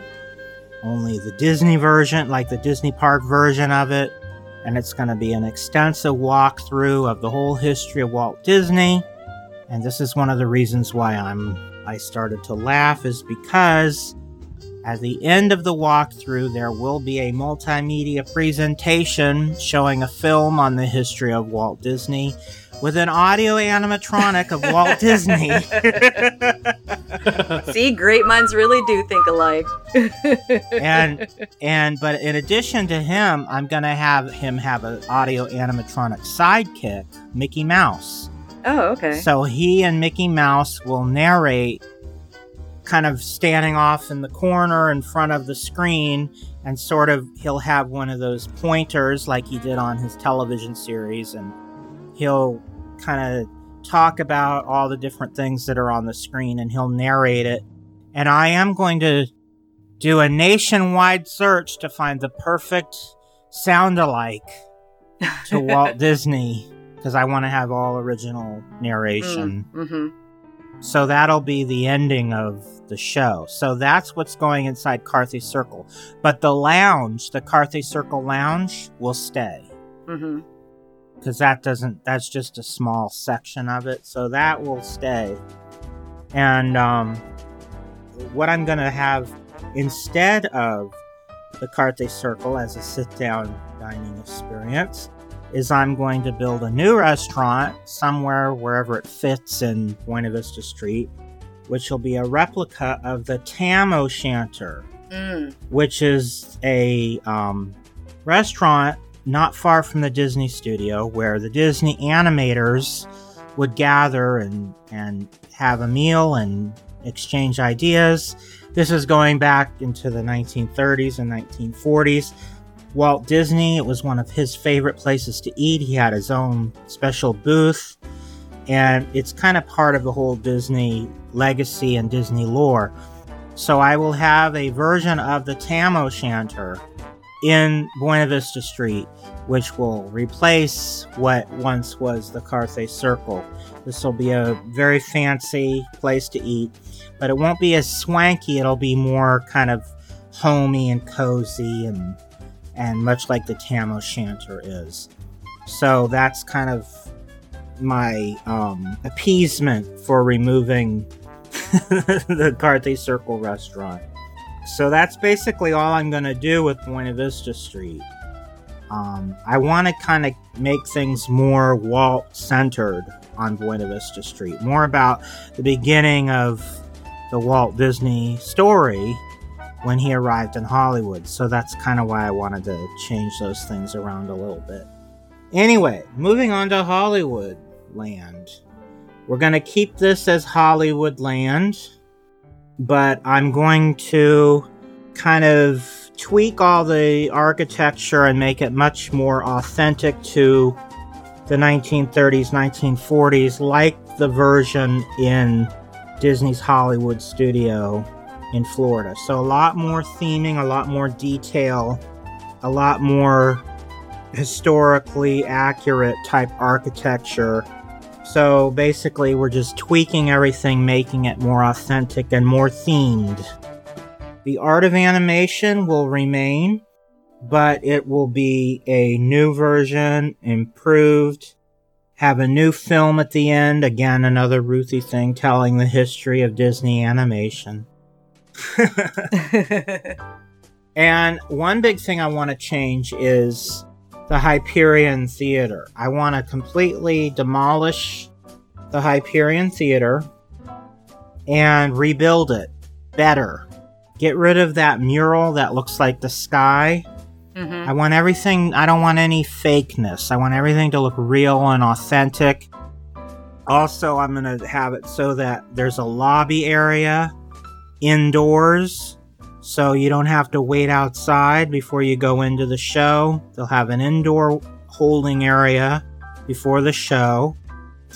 only the Disney version, like the Disney Park version of it. And it's going to be an extensive walkthrough of the whole history of Walt Disney. And this is one of the reasons why I'm I started to laugh is because at the end of the walkthrough there will be a multimedia presentation showing a film on the history of Walt Disney with an audio animatronic of Walt Disney. See, great minds really do think alike. and and but in addition to him, I'm gonna have him have an audio animatronic sidekick, Mickey Mouse. oh, okay. So he and Mickey Mouse will narrate, kind of standing off in the corner in front of the screen, and sort of he'll have one of those pointers like he did on his television series and he'll kind of talk about all the different things that are on the screen and he'll narrate it and i am going to do a nationwide search to find the perfect sound alike to walt disney because i want to have all original narration Mm-hmm. so that'll be the ending of the show. So that's what's going inside Carthay Circle. But the lounge, the Carthay Circle lounge, will stay. Mm-hmm. Because that doesn't, that's just a small section of it. So that will stay. And um, what I'm going to have instead of the Carthay Circle as a sit down dining experience is I'm going to build a new restaurant somewhere wherever it fits in Buena Vista Street, which will be a replica of the Tam O'Shanter, Mm. which is a um, restaurant not far from the Disney studio where the Disney animators would gather and, and have a meal and exchange ideas. This is going back into the 1930s and 1940s. Walt Disney, it was one of his favorite places to eat. He had his own special booth, and it's kind of part of the whole Disney legacy and Disney lore. So I will have a version of the Tam O'Shanter in Buena Vista Street, which will replace what once was the Carthay Circle. This will be a very fancy place to eat, but it won't be as swanky. It'll be more kind of homey and cozy and and much like the Tam O'Shanter is. So that's kind of my um, appeasement for removing the Carthay Circle restaurant. So that's basically all I'm going to do with Buena Vista Street. Um, I want to kind of make things more Walt centered on Buena Vista Street, more about the beginning of the Walt Disney story when he arrived in Hollywood. So that's kind of why I wanted to change those things around a little bit. Anyway, moving on to Hollywood land. We're going to keep this as Hollywood land, but I'm going to kind of tweak all the architecture and make it much more authentic to the 1930s, 1940s, like the version in Disney's Hollywood studio in Florida. So a lot more theming, a lot more detail, a lot more historically accurate type architecture. So basically, we're just tweaking everything, making it more authentic and more themed. The art of animation will remain, but it will be a new version, improved, have a new film at the end. Again, another Ruthie thing telling the history of Disney animation. and one big thing I want to change is the Hyperion Theater. I want to completely demolish the Hyperion Theater and rebuild it better. Get rid of that mural that looks like the sky. Mhm. I want everything, I don't want any fakeness. I want everything to look real and authentic. Also, I'm going to have it so that there's a lobby area indoors so you don't have to wait outside before you go into the show. They'll have an indoor holding area before the show,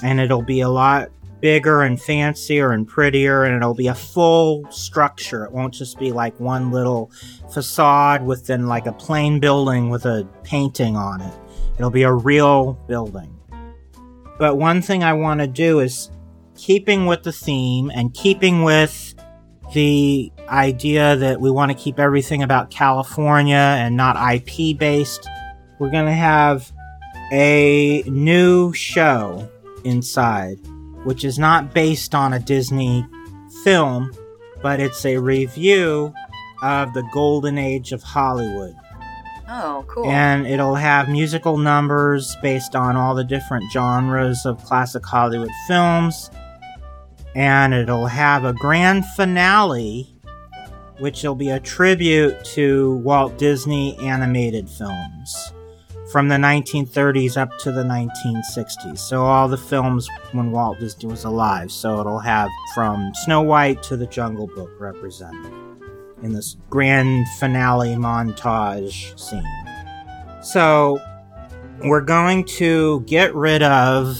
and it'll be a lot bigger and fancier and prettier, and it'll be a full structure. It won't just be like one little facade within like a plain building with a painting on it. It'll be a real building. But one thing I want to do is keeping with the theme and keeping with the idea that we want to keep everything about California and not IP based. We're going to have a new show inside, which is not based on a Disney film, but it's a review of the golden age of Hollywood. Oh, cool. And it'll have musical numbers based on all the different genres of classic Hollywood films. And it'll have a grand finale, which will be a tribute to Walt Disney animated films from the 1930s up to the 1960s. So, all the films when Walt Disney was alive. So, it'll have from Snow White to the Jungle Book represented in this grand finale montage scene. So, we're going to get rid of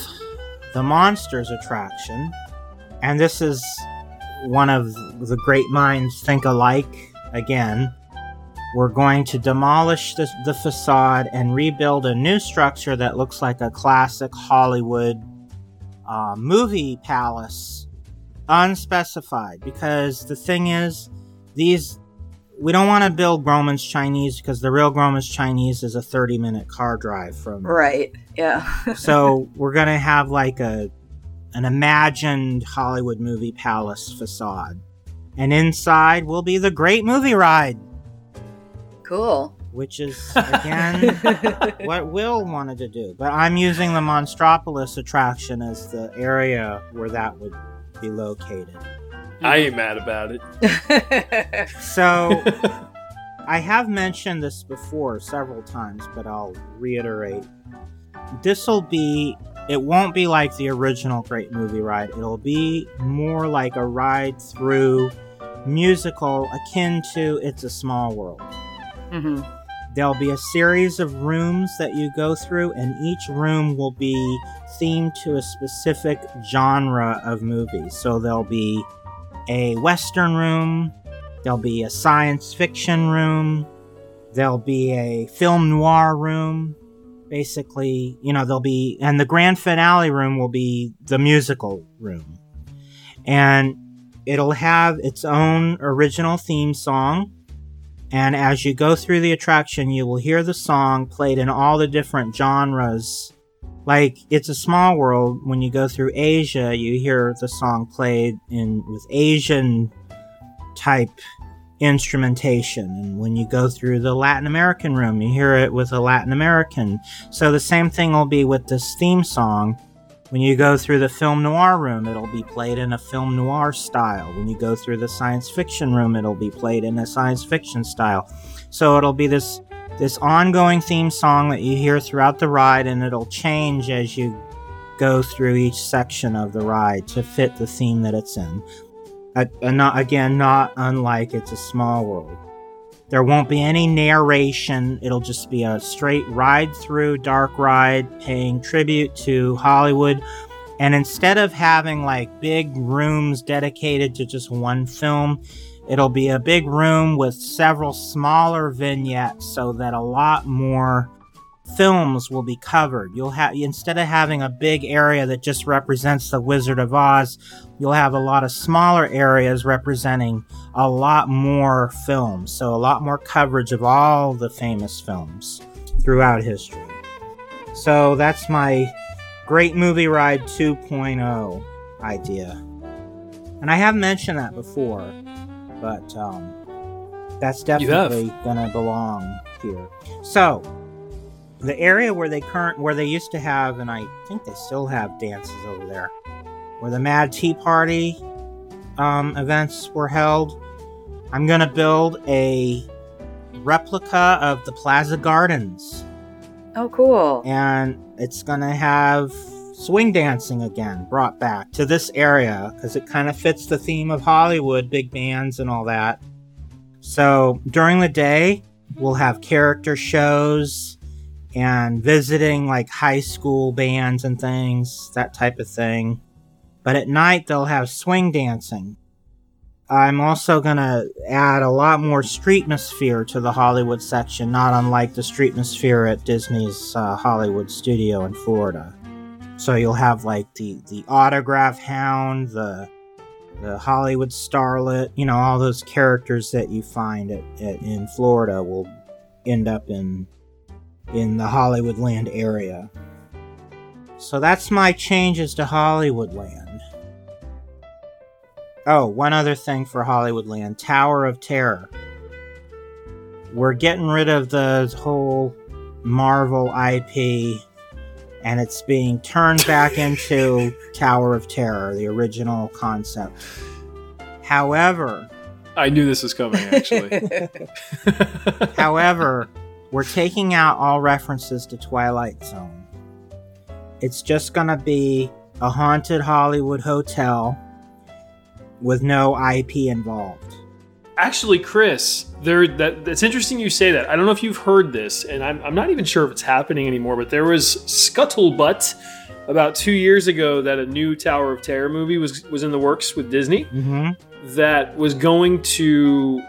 the monsters attraction, and this is one of the great minds think alike again. We're going to demolish the, the facade and rebuild a new structure that looks like a classic Hollywood uh, movie palace, unspecified. Because the thing is, these we don't want to build Grauman's Chinese because the real Grauman's Chinese is a 30 minute car drive from. Right. Yeah. so we're gonna have like a an imagined Hollywood movie palace facade, and inside will be the Great Movie Ride. Cool. Which is again what Will wanted to do, but I'm using the Monstropolis attraction as the area where that would be located. I ain't mad about it. so, I have mentioned this before several times, but I'll reiterate. This will be, it won't be like the original Great Movie Ride. It'll be more like a ride through musical akin to It's a Small World. Mm-hmm. There'll be a series of rooms that you go through, and each room will be themed to a specific genre of movie. So there'll be a Western room, there'll be a science fiction room, there'll be a film noir room. Basically, you know, there'll be, and the grand finale room will be the musical room. And it'll have its own original theme song. And as you go through the attraction, you will hear the song played in all the different genres like it's a small world when you go through asia you hear the song played in with asian type instrumentation. And when you go through the latin american room you hear it with a latin american. So the same thing will be with this theme song. When you go through the film noir room it'll be played in a film noir style. When you go through the science fiction room it'll be played in a science fiction style. So it'll be this this ongoing theme song that you hear throughout the ride, and it'll change as you go through each section of the ride to fit the theme that it's in. Uh, not, again, not unlike It's a Small World. There won't be any narration. It'll just be a straight ride through dark ride paying tribute to Hollywood. And instead of having like big rooms dedicated to just one film, It'll be a big room with several smaller vignettes so that a lot more films will be covered. You'll have instead of having a big area that just represents the Wizard of Oz, you'll have a lot of smaller areas representing a lot more films. So a lot more coverage of all the famous films throughout history. So that's my Great Movie Ride 2.0 idea. And I have mentioned that before but um, that's definitely gonna belong here. So the area where they current where they used to have, and I think they still have dances over there, where the Mad T Party um, events were held. I'm gonna build a replica of the Plaza Gardens. Oh, cool! And it's gonna have swing dancing again brought back to this area because it kind of fits the theme of Hollywood, big bands, and all that. So during the day, we'll have character shows and visiting like high school bands and things, that type of thing. But at night, they'll have swing dancing. I'm also going to add a lot more streetmosphere to the Hollywood section, not unlike the streetmosphere at Disney's uh, Hollywood studio in Florida. So you'll have like the the autograph hound, the the Hollywood starlet, you know, all those characters that you find at, at, in Florida will end up in in the Hollywoodland area. So that's my changes to Hollywoodland. Oh, one other thing for Hollywoodland Tower of Terror. We're getting rid of the whole Marvel IP and it's being turned back into Tower of Terror, the original concept. However, I knew this was coming actually. however, we're taking out all references to Twilight Zone. It's just going to be a haunted Hollywood hotel with no IP involved. Actually, Chris, there that it's interesting you say that. I don't know if you've heard this, and I'm, I'm not even sure if it's happening anymore. But there was scuttlebutt about two years ago that a new Tower of Terror movie was was in the works with Disney Mm-hmm. that was going to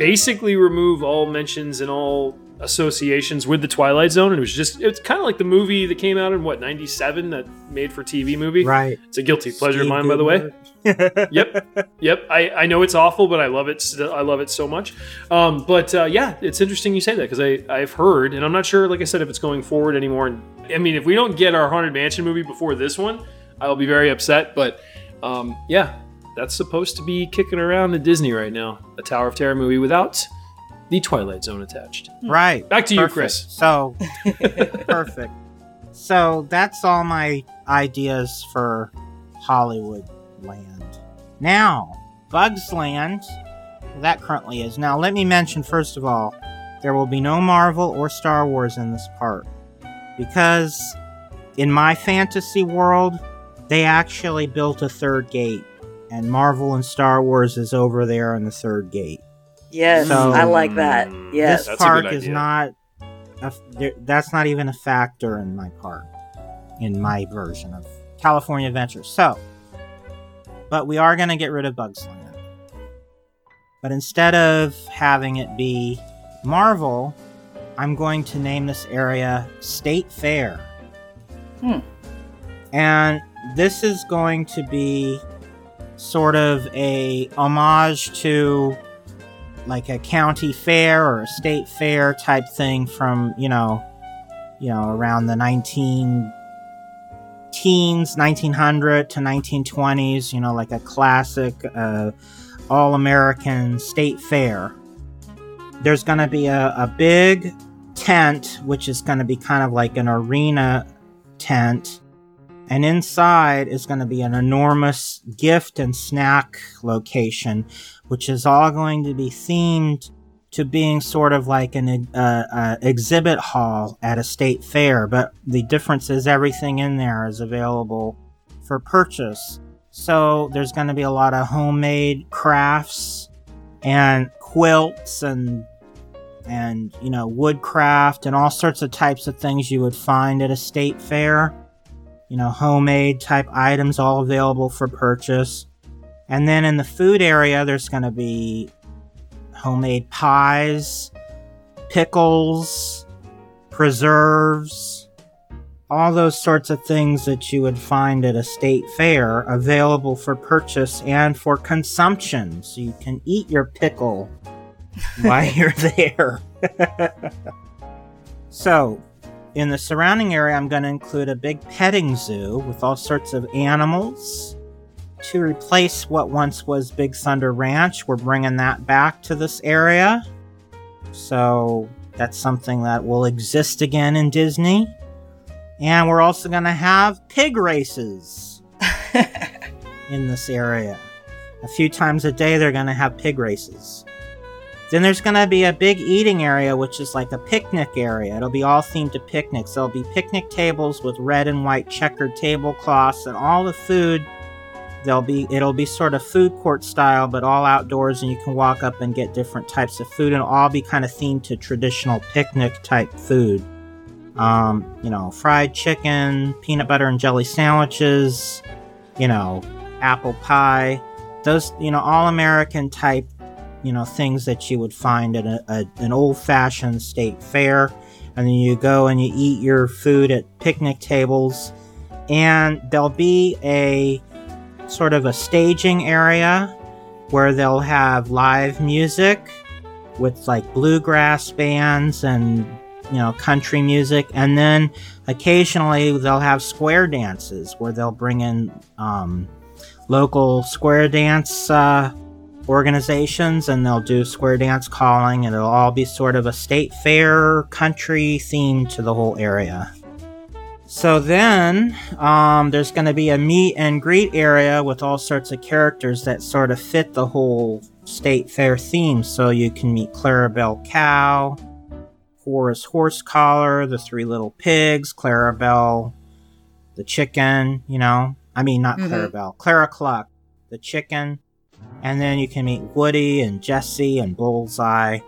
basically remove all mentions and all associations with the Twilight Zone. And it was just it's kind of like the movie that came out in what '97 that made for TV movie. Right. It's a guilty pleasure of Steve mine, by the way. Yep, yep. I, I know it's awful, but I love it. I love it so much. Um, but uh, yeah, it's interesting you say that because I I've heard, and I'm not sure, like I said, if it's going forward anymore. And I mean, if we don't get our haunted mansion movie before this one, I'll be very upset. But um, yeah, that's supposed to be kicking around at Disney right now, a Tower of Terror movie without the Twilight Zone attached. Hmm. Right. Back to you, Chris. So, perfect. So that's all my ideas for Hollywood Land. Now, Bugs Land, that currently is. Now, let me mention first of all, there will be no Marvel or Star Wars in this park because in my fantasy world, they actually built a third gate, and Marvel and Star Wars is over there in the third gate. Yes, So- I like that. Mm, Yes. this That's a good park is not a, that's not even a factor in my park in my version of california adventure so but we are going to get rid of bugs land but instead of having it be marvel i'm going to name this area state fair Hmm. and this is going to be sort of a homage to like a county fair or a state fair type thing from you know you know around the 19 teens 1900 to 1920s you know like a classic uh, all american state fair. There's going to be a, a big tent which is going to be kind of like an arena tent and inside is going to be an enormous gift and snack location which is all going to be themed to being sort of like an uh, uh, exhibit hall at a state fair. But the difference is everything in there is available for purchase. So there's going to be a lot of homemade crafts and quilts and and you know woodcraft and all sorts of types of things you would find at a state fair. You know, homemade type items all available for purchase. And then in the food area, there's going to be homemade pies, pickles, preserves, all those sorts of things that you would find at a state fair available for purchase and for consumption. So you can eat your pickle while you're there. so, in the surrounding area, I'm going to include a big petting zoo with all sorts of animals to replace what once was Big Thunder Ranch. We're bringing that back to this area. So that's something that will exist again in Disney. And we're also going to have pig races in this area. A few times a day, they're going to have pig races. Then there's to be a big eating area, which is like a picnic area. It'll be all themed to picnics. There'll be picnic tables with red and white checkered tablecloths, and all the food There'll be it'll be sort of food court style, but all outdoors, and you can walk up and get different types of food, and all be kind of themed to traditional picnic type food. Um, you know, fried chicken, peanut butter and jelly sandwiches, you know, apple pie, those you know all American type, you know things that you would find at a, a, an old fashioned state fair, and then you go and you eat your food at picnic tables, and there'll be a sort of a staging area where they'll have live music with like bluegrass bands and you know country music. And then occasionally they'll have square dances where they'll bring in um, local square dance uh, organizations and they'll do square dance calling and it'll all be sort of a state fair country theme to the whole area so then, um, there's going to be a meet and greet area with all sorts of characters that sort of fit the whole state fair theme. So you can meet Clarabelle Cow, Horace Horsecollar, the Three Little Pigs, Clarabelle, the chicken. You know, I mean not Mhm. Clarabelle, Clara Cluck, the chicken, And then you can meet Woody and Jesse and Bullseye.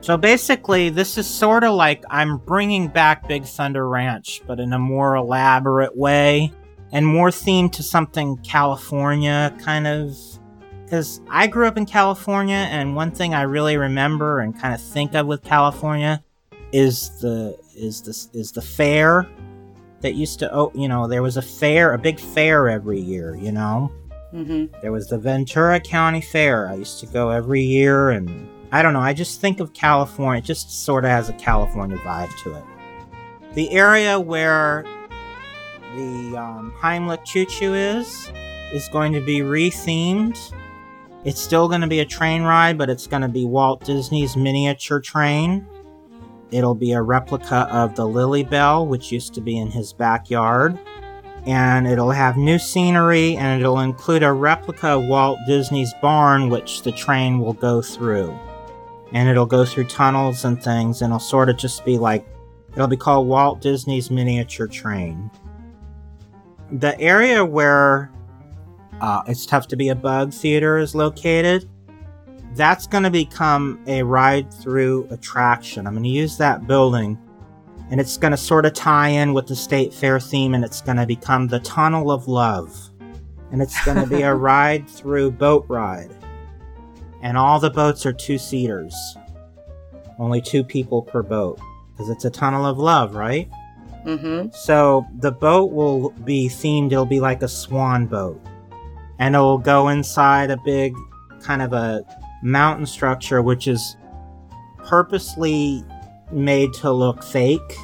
So basically, this is sort of like I'm bringing back Big Thunder Ranch, but in a more elaborate way and more themed to something California kind of. Because I grew up in California, and one thing I really remember and kind of think of with California is the is the is the fair that used to oh you know there was a fair a big fair every year you know Mm-hmm. there was the Ventura County Fair. I used to go every year, and I don't know. I just think of California. It just sort of has a California vibe to it. The area where the um, Heimlich Choo Choo is is going to be rethemed. It's still going to be a train ride, but it's going to be Walt Disney's miniature train. It'll be a replica of the Lilly Belle, which used to be in his backyard and it'll have new scenery and it'll include a replica of Walt Disney's barn, which the train will go through. And it'll go through tunnels and things, and it'll sort of just be like it'll be called Walt Disney's Miniature Train. The area where uh, It's Tough to Be a Bug Theater is located, that's going to become a ride through attraction. I'm going to use that building and it's going to sort of tie in with the state fair theme and it's going to become the tunnel of love. And it's going to be a ride through boat ride. And all the boats are two seaters only two people per boat. Because it's a tunnel of love right? Mm-hmm. so the boat will be themed it'll be like a swan boat. And it'll go inside a big kind of a mountain structure which is purposely made to look fake,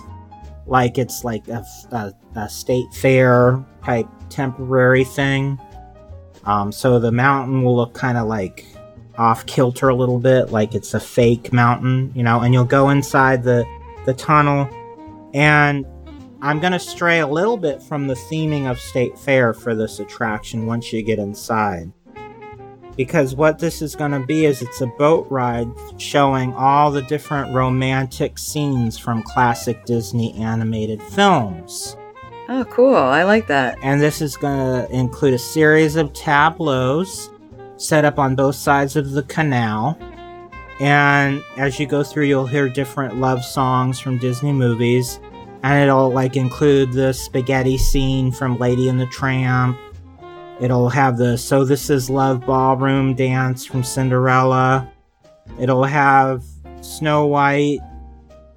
like it's like a, a, a state fair type temporary thing. Um, so the mountain will look kind of like off kilter a little bit, like it's a fake mountain, you know. And you'll go inside the the tunnel, and I'm gonna stray a little bit from the theming of state fair for this attraction once you get inside because what this is going to be is it's a boat ride showing all the different romantic scenes from classic Disney animated films. Oh, cool. I like that. And this is going to include a series of tableaus set up on both sides of the canal. And as you go through, you'll hear different love songs from Disney movies. And it'll like include the spaghetti scene from Lady and the Tramp It'll have the So This Is Love ballroom dance from Cinderella. It'll have Snow White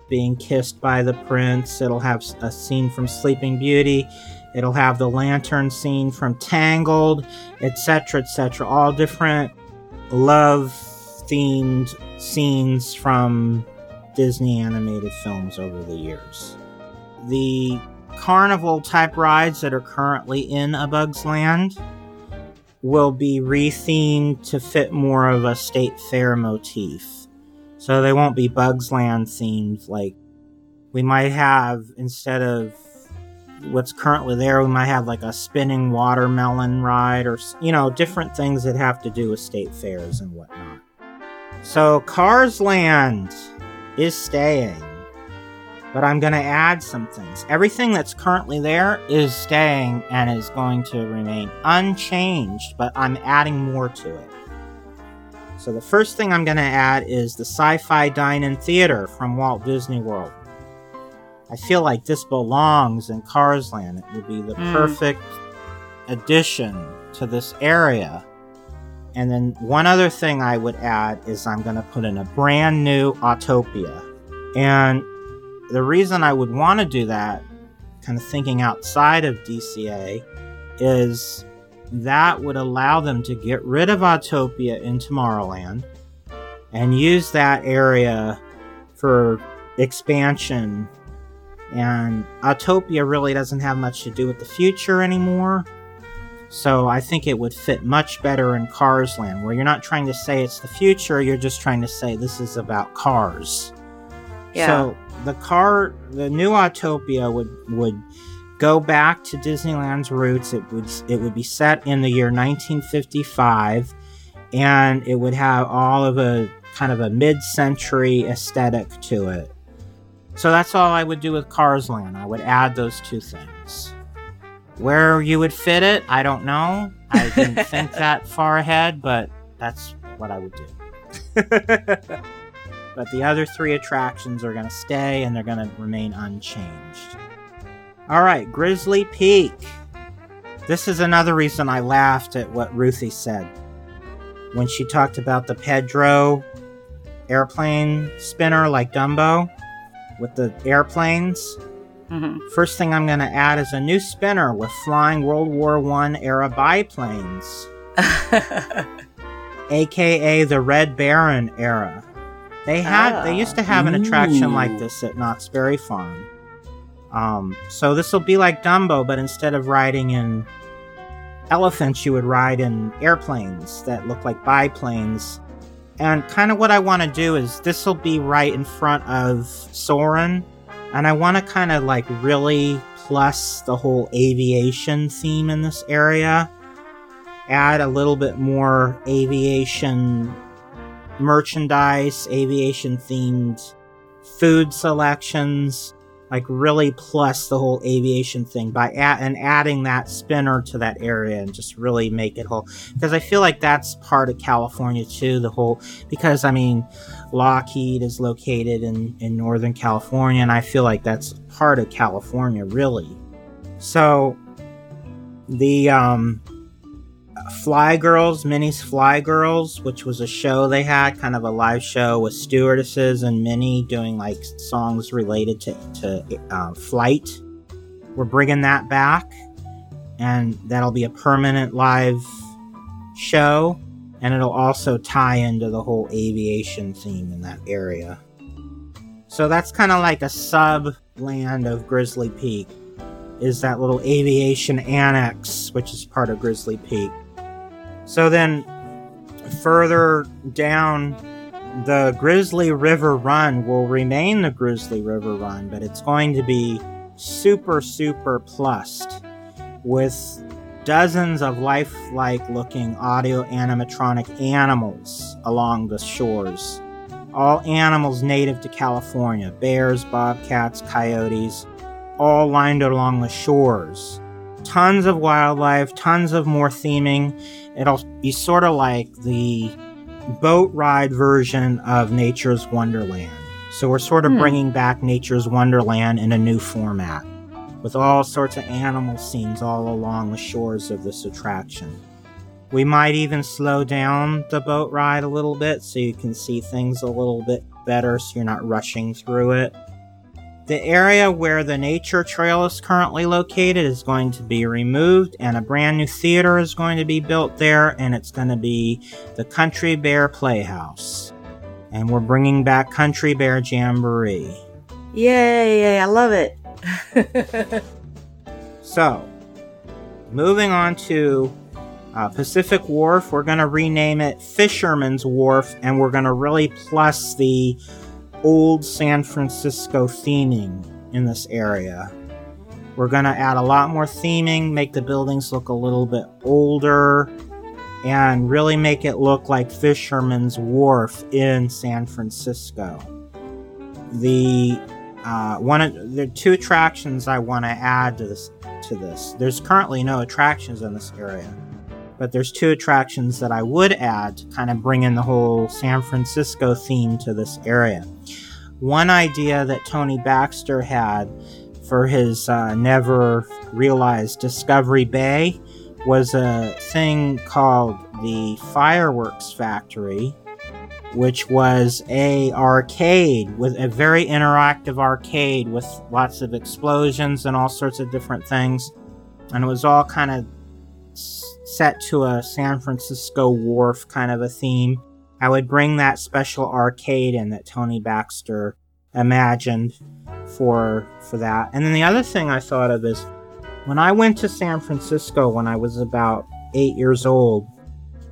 being kissed by the prince. It'll have a scene from Sleeping Beauty. It'll have the lantern scene from Tangled, etc., etc. All different love themed scenes from Disney animated films over the years. The carnival type rides that are currently in A Bug's Land will be rethemed to fit more of a state fair motif. So they won't be Bugs Land themed. Like we might have instead of what's currently there, we might have like a spinning watermelon ride or you know different things that have to do with state fairs and whatnot. So Cars Land is staying but I'm going to add some things. Everything that's currently there is staying and is going to remain unchanged, but I'm adding more to it. So the first thing I'm going to add is the Sci-Fi Dine-In Theater from Walt Disney World. I feel like this belongs in Cars Land. It would be the mm. perfect addition to this area. And then one other thing I would add is I'm going to put in a brand new Autopia. And the reason I would want to do that, kind of thinking outside of DCA, is that would allow them to get rid of Autopia in Tomorrowland and use that area for expansion. And Autopia really doesn't have much to do with the future anymore. So I think it would fit much better in Cars Land, where you're not trying to say it's the future, you're just trying to say this is about cars. Yeah. So the car, the new Autopia would would go back to Disneyland's roots. It would it would be set in the year 1955, and it would have all of a kind of a mid-century aesthetic to it. So that's all I would do with Cars Land. I would add those two things. Where you would fit it, I don't know. I didn't think that far ahead, but That's what I would do. but the other three attractions are going to stay and they're going to remain unchanged. All right, Grizzly Peak. This is another reason I laughed at what Ruthie said when she talked about the Pedro airplane spinner like Dumbo with the airplanes. hmm First thing I'm going to add is a new spinner with flying World War One era biplanes, aka the Red Baron era. They had they used to have an attraction like this at Knott's Berry Farm. Um, so this will be like Dumbo, but instead of riding in elephants, you would ride in airplanes that look like biplanes. And kind of what I want to do is this will be right in front of Soarin', and I want to kind of like really plus the whole aviation theme in this area. Add a little bit more aviation merchandise, aviation themed food selections, like really plus the whole aviation thing by a- and adding that spinner to that area and just really make it whole. Because I feel like that's part of California too the whole because I mean Lockheed is located in in northern California and I feel like that's part of California really. So the um Fly Girls, Minnie's Fly Girls, which was a show they had, kind of a live show with stewardesses and Minnie doing like songs related to, to uh, flight. We're bringing that back, and that'll be a permanent live show, and it'll also tie into the whole aviation theme in that area. So that's kind of like a sub land of Grizzly Peak, is that little aviation annex, which is part of Grizzly Peak. So then, further down, the Grizzly River Run will remain the Grizzly River Run, but it's going to be super, super plussed with dozens of lifelike looking audio animatronic animals along the shores. All animals native to California bears, bobcats, coyotes, all lined along the shores. Tons of wildlife, tons of more theming. It'll be sort of like the boat ride version of Nature's Wonderland. So we're sort of Hmm. bringing back Nature's Wonderland in a new format with all sorts of animal scenes all along the shores of this attraction. We might even slow down the boat ride a little bit so you can see things a little bit better so you're not rushing through it. The area where the nature trail is currently located is going to be removed, and a brand new theater is going to be built there, and it's going to be the Country Bear Playhouse. And we're bringing back Country Bear Jamboree. Yay, yay, I love it. So, moving on to uh, Pacific Wharf, we're going to rename it Fisherman's Wharf, and we're going to really plus the old San Francisco theming in this area. We're going to add a lot more theming, make the buildings look a little bit older, and really make it look like Fisherman's Wharf in San Francisco. The uh, one of the two attractions I want to add to this to this. There's currently no attractions in this area, but there's two attractions that I would add to kind of bring in the whole San Francisco theme to this area. One idea that Tony Baxter had for his uh, never realized Discovery Bay was a thing called the Fireworks Factory, which was a arcade with a very interactive arcade with lots of explosions and all sorts of different things and it was all kind of set to a San Francisco wharf kind of a theme. I would bring that special arcade in that Tony Baxter imagined for for that. And then the other thing I thought of is when I went to San Francisco when I was about 8 years old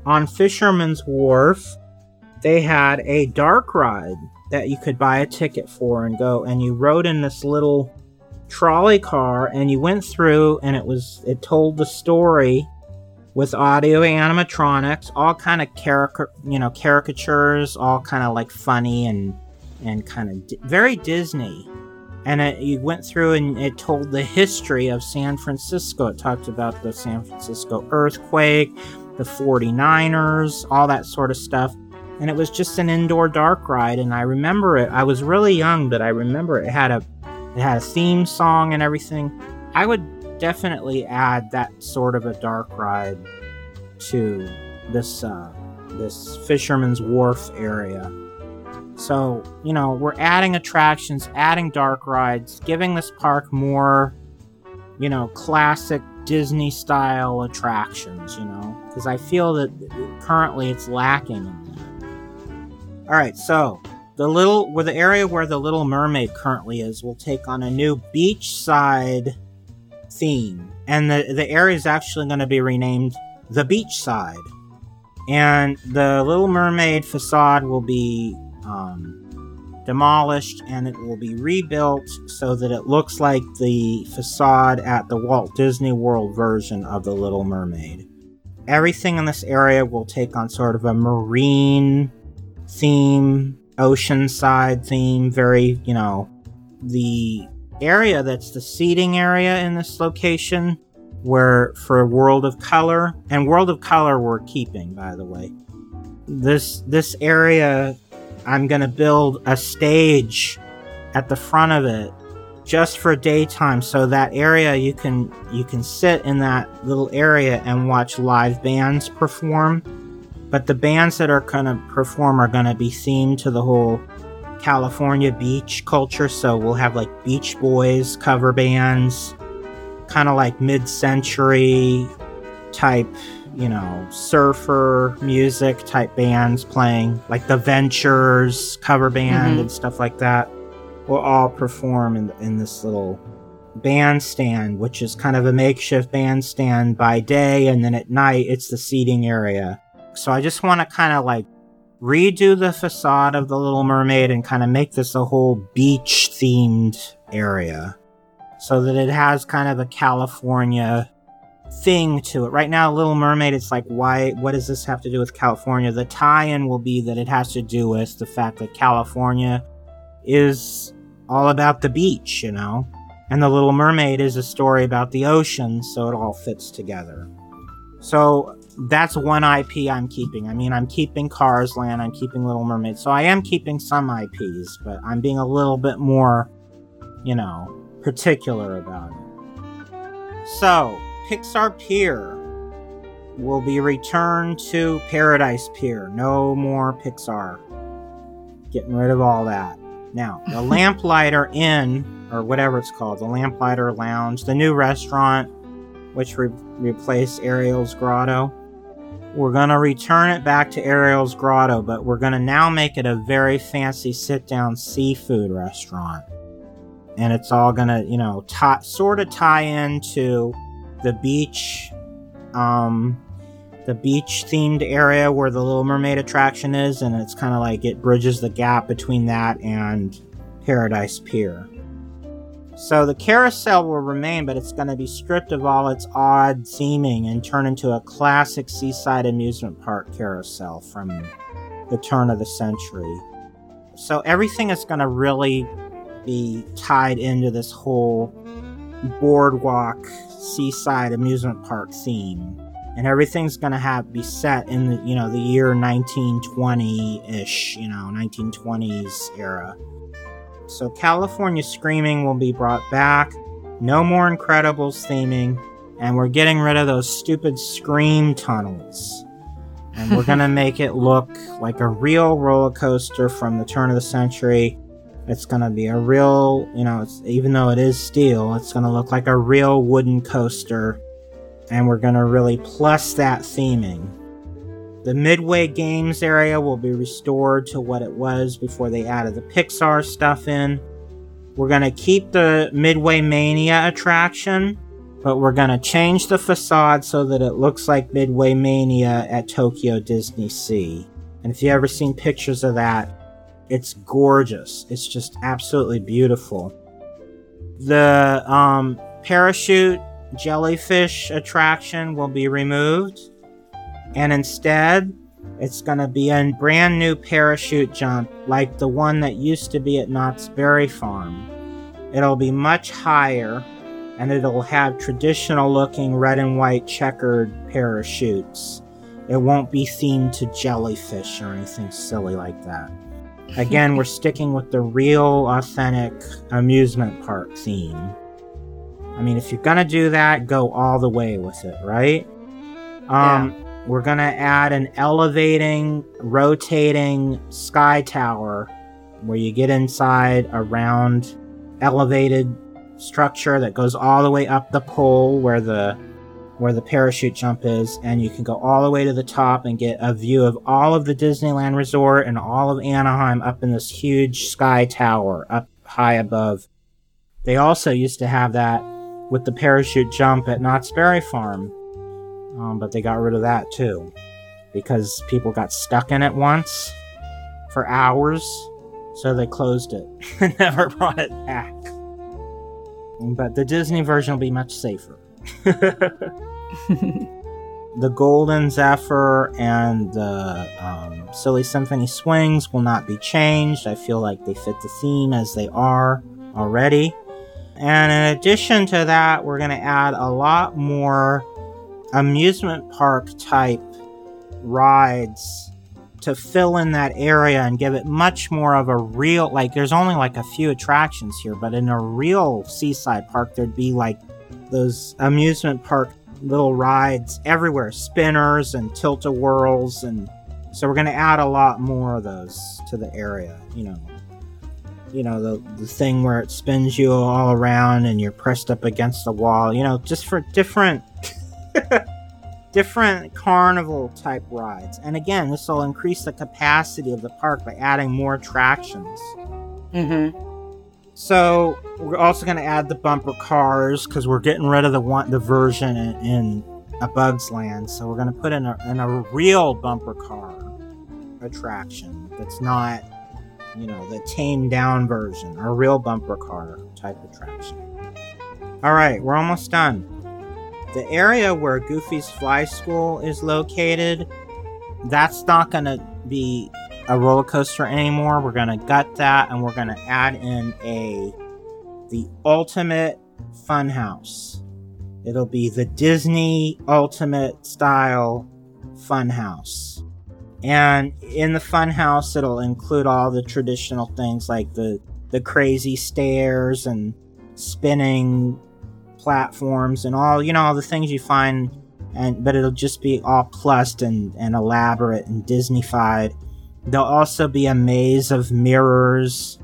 on Fisherman's Wharf they had a dark ride that you could buy a ticket for and go and you rode in this little trolley car and you went through and it was it told the story with audio animatronics all kind of caric- you know caricatures all kind of like funny and and kind of di- very disney and it, you went through and it told the history of san francisco it talked about the san francisco earthquake the 49ers, all that sort of stuff. And it was just an indoor dark ride and I remember it. I was really young, but I remember it had a it had a theme song and everything. I would definitely add that sort of a dark ride to this uh, this Fisherman's Wharf area. So, you know, we're adding attractions, adding dark rides, giving this park more, you know, classic Disney style attractions, you know, because I feel that currently it's lacking in that. All right, so the little where the area where the Little Mermaid currently is will take on a new beachside theme, and the the area is actually going to be renamed the Beachside, and the Little Mermaid facade will be um, demolished and it will be rebuilt so that it looks like the facade at the Walt Disney World version of The Little Mermaid. Everything in this area will take on sort of a marine theme, oceanside theme, very, you know, the area that's the seating area in this location where for World of Color and World of Color we're keeping by the way. This this area I'm going to build a stage at the front of it just for daytime so that area you can you can sit in that little area and watch live bands perform but the bands that are going to perform are going to be themed to the whole California beach culture so we'll have like Beach Boys cover bands kind of like mid-century type you know, surfer music type bands playing, like the Ventures cover band Mhm. and stuff like that, will all perform in, in this little bandstand, which is kind of a makeshift bandstand by day, and then at night it's the seating area. So I just want to kind of like redo the facade of the Little Mermaid and kind of make this a whole beach themed area so that it has kind of a California thing to it. Right now, Little Mermaid, it's like, why? What does this have to do with California? The tie-in will be that it has to do with the fact that California is all about the beach, you know, and the Little Mermaid is a story about the ocean, so it all fits together. So that's one IP I'm keeping. I mean, I'm keeping Cars Land, I'm keeping Little Mermaid, so I am keeping some IPs, but I'm being a little bit more, you know, particular about it. So, Pixar Pier will be returned to Paradise Pier. No more Pixar. Getting rid of all that. Now, the Lamplighter Inn, or whatever it's called, the Lamplighter Lounge, the new restaurant, which re- replaced Ariel's Grotto. We're going to return it back to Ariel's Grotto, but we're going to now make it a very fancy sit down seafood restaurant. And it's all going to, you know, tie, sort of tie into the beach um the beach themed area where the little mermaid attraction is and it's kind of like it bridges the gap between that and paradise pier so the carousel will remain but it's going to be stripped of all its odd theming and turn into a classic seaside amusement park carousel from the turn of the century. So everything is going to really be tied into this whole boardwalk seaside amusement park theme. And everything's gonna have be set in the you know the year 1920-ish you know 1920s era so california screaming will be brought back. No more incredibles theming. And we're getting rid of those stupid scream tunnels. And we're gonna make it look like a real roller coaster from the turn of the century. It's gonna be a real, you know, it's, even though it is steel, it's gonna look like a real wooden coaster, and we're gonna really plus that theming. The Midway Games area will be restored to what it was before they added the Pixar stuff in. We're gonna keep the Midway Mania attraction, but we're gonna change the facade so that it looks like Midway Mania at Tokyo Disney Sea. And if you ever seen pictures of that, it's gorgeous. It's just absolutely beautiful. The um, parachute jellyfish attraction will be removed, and instead, it's going to be a brand new parachute jump like the one that used to be at Knott's Berry Farm. It'll be much higher, and it'll have traditional looking red and white checkered parachutes. it won't be themed to jellyfish or anything silly like that. Again, we're sticking with the real, authentic amusement park theme. I mean, if you're gonna do that, go all the way with it, right? Um, We're gonna add an elevating, rotating sky tower where you get inside a round, elevated structure that goes all the way up the pole where the where the parachute jump is, and you can go all the way to the top and get a view of all of the Disneyland Resort and all of Anaheim up in this huge sky tower up high above. They also used to have that with the parachute jump at Knott's Berry Farm, um, but they got rid of that too because people got stuck in it once for hours, so they closed it and never brought it back. But the Disney version will be much safer. the Golden Zephyr and the um, Silly Symphony Swings will not be changed. I feel like they fit the theme as they are already. And in addition to that, we're going to add a lot more amusement park type rides to fill in that area and give it much more of a real like there's only like a few attractions here but in a real seaside park there'd be like those amusement park little rides everywhere spinners and tilt-a-whirls and so we're going to add a lot more of those to the area you know. You know the, the thing where it spins you all around and you're pressed up against the wall you know just for different different carnival type rides and again this will increase the capacity of the park by adding more attractions Mm-hmm. so we're also going to add the bumper cars because we're getting rid of the one the version in, in a Bug's Land. So we're going to put in a, in a real bumper car attraction that's not, you know, the tamed down version, a real bumper car type attraction. All right, we're almost done. The area where Goofy's Fly School is located, that's not going to be a roller coaster anymore. We're going to gut that and we're going to add in a the ultimate funhouse. It'll be the Disney ultimate style funhouse. And in the funhouse it'll include all the traditional things like the the crazy stairs and spinning platforms and all you know all the things you find and but it'll just be all plussed and, and elaborate and Disneyfied. There'll also be a maze of mirrors.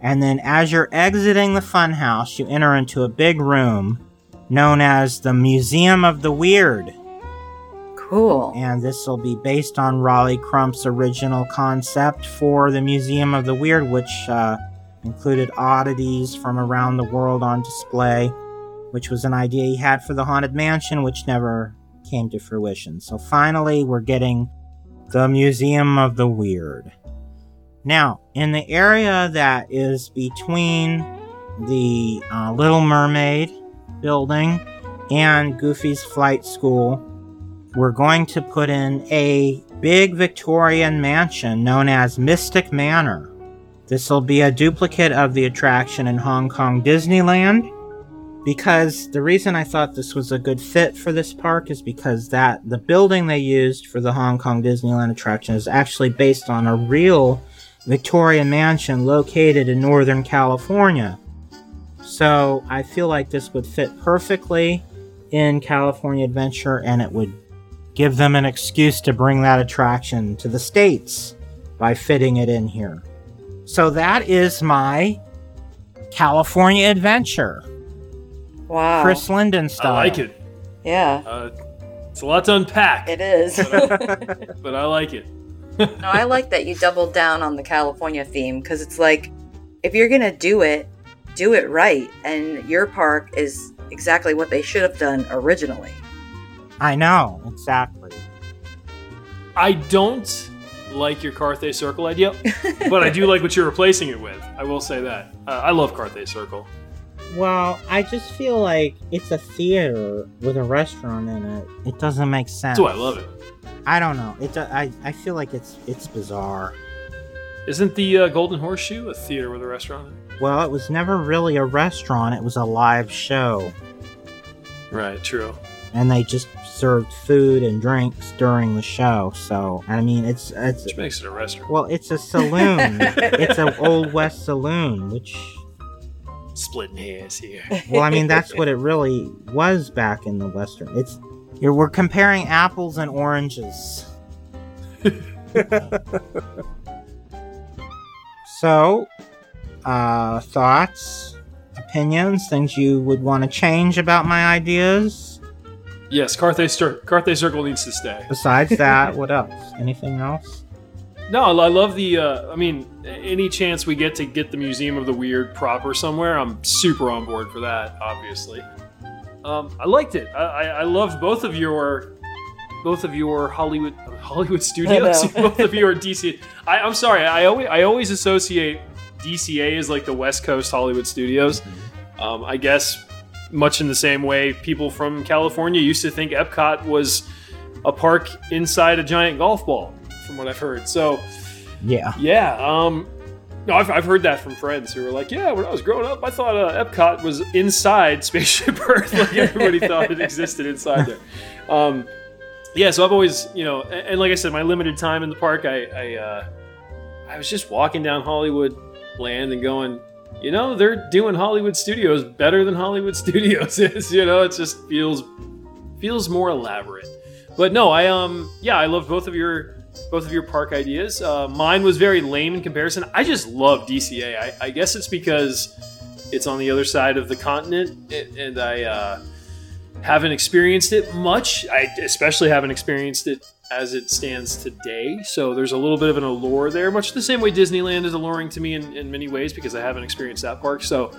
And then as you're exiting the funhouse, you enter into a big room known as the Museum of the Weird. Cool. And this will be based on Rolly Crump's original concept for the Museum of the Weird, which uh, included oddities from around the world on display, which was an idea he had for the Haunted Mansion, which never came to fruition. So finally, we're getting the Museum of the Weird. Now, in the area that is between the uh, Little Mermaid building and Goofy's Flight School, we're going to put in a big Victorian mansion known as Mystic Manor. This will be a duplicate of the attraction in Hong Kong Disneyland because the reason I thought this was a good fit for this park is because that the building they used for the Hong Kong Disneyland attraction is actually based on a real Victorian mansion located in Northern California. So I feel like this would fit perfectly in California Adventure and it would give them an excuse to bring that attraction to the States by fitting it in here. So that is my California Adventure. Wow. Chris Lyndon style. I like it. Yeah, Uh, it's a lot to unpack, it is. but I like it. no, I like that you doubled down on the California theme because it's like, if you're gonna do it, do it right, and your park is exactly what they should have done originally. I know, exactly. I don't like your Carthay Circle idea, but I do like what you're replacing it with. I will say that. Uh, I love Carthay Circle. Well, I just feel like it's a theater with a restaurant in it. It doesn't make sense. That's why I love it. I don't know. It. do- I. I feel like it's it's bizarre. Isn't the uh, Golden Horseshoe a theater with a restaurant? in it? Well, it was never really a restaurant. It was a live show, Right, true. and they just served food and drinks during the show. So I mean, it's it's Which makes it a restaurant. well, it's a saloon. it's an old west saloon, which Splitting hairs here. well, I mean, that's what it really was back in the western. It's you're, we're comparing apples and oranges. so, uh, thoughts, opinions, things you would want to change about my ideas. Yes, Carthay, Cir- Carthay Circle needs to stay. Besides that, what else? Anything else? No, I love the. Uh, I mean, any chance we get to get the Museum of the Weird proper somewhere, I'm super on board for that. Obviously, um, I liked it. I, I, I loved both of your, both of your Hollywood Hollywood studios. both of your DC. I, I'm sorry. I always I always associate DCA as like the West Coast Hollywood studios. Um, I guess much in the same way people from California used to think Epcot was a park inside a giant golf ball, what I've heard. So. Yeah. Yeah, um, no, I've, I've heard that from friends who were like, "Yeah, when I was growing up, I thought uh, Epcot was inside Spaceship Earth. like everybody thought it existed inside there." Um, yeah, so I've always, you know, and, and like I said, my limited time in the park, I, I, uh, I was just walking down Hollywood Land and going, you know, they're doing Hollywood Studios better than Hollywood Studios is. You know, it just feels feels more elaborate. But no, I um, yeah, I love both of your both of your park ideas. Uh, mine was very lame in comparison. I just love DCA. I, I guess it's because it's on the other side of the continent, and, I uh, haven't experienced it much. I especially haven't experienced it as it stands today. So there's a little bit of an allure there, much the same way Disneyland is alluring to me in, in many ways because I haven't experienced that park. So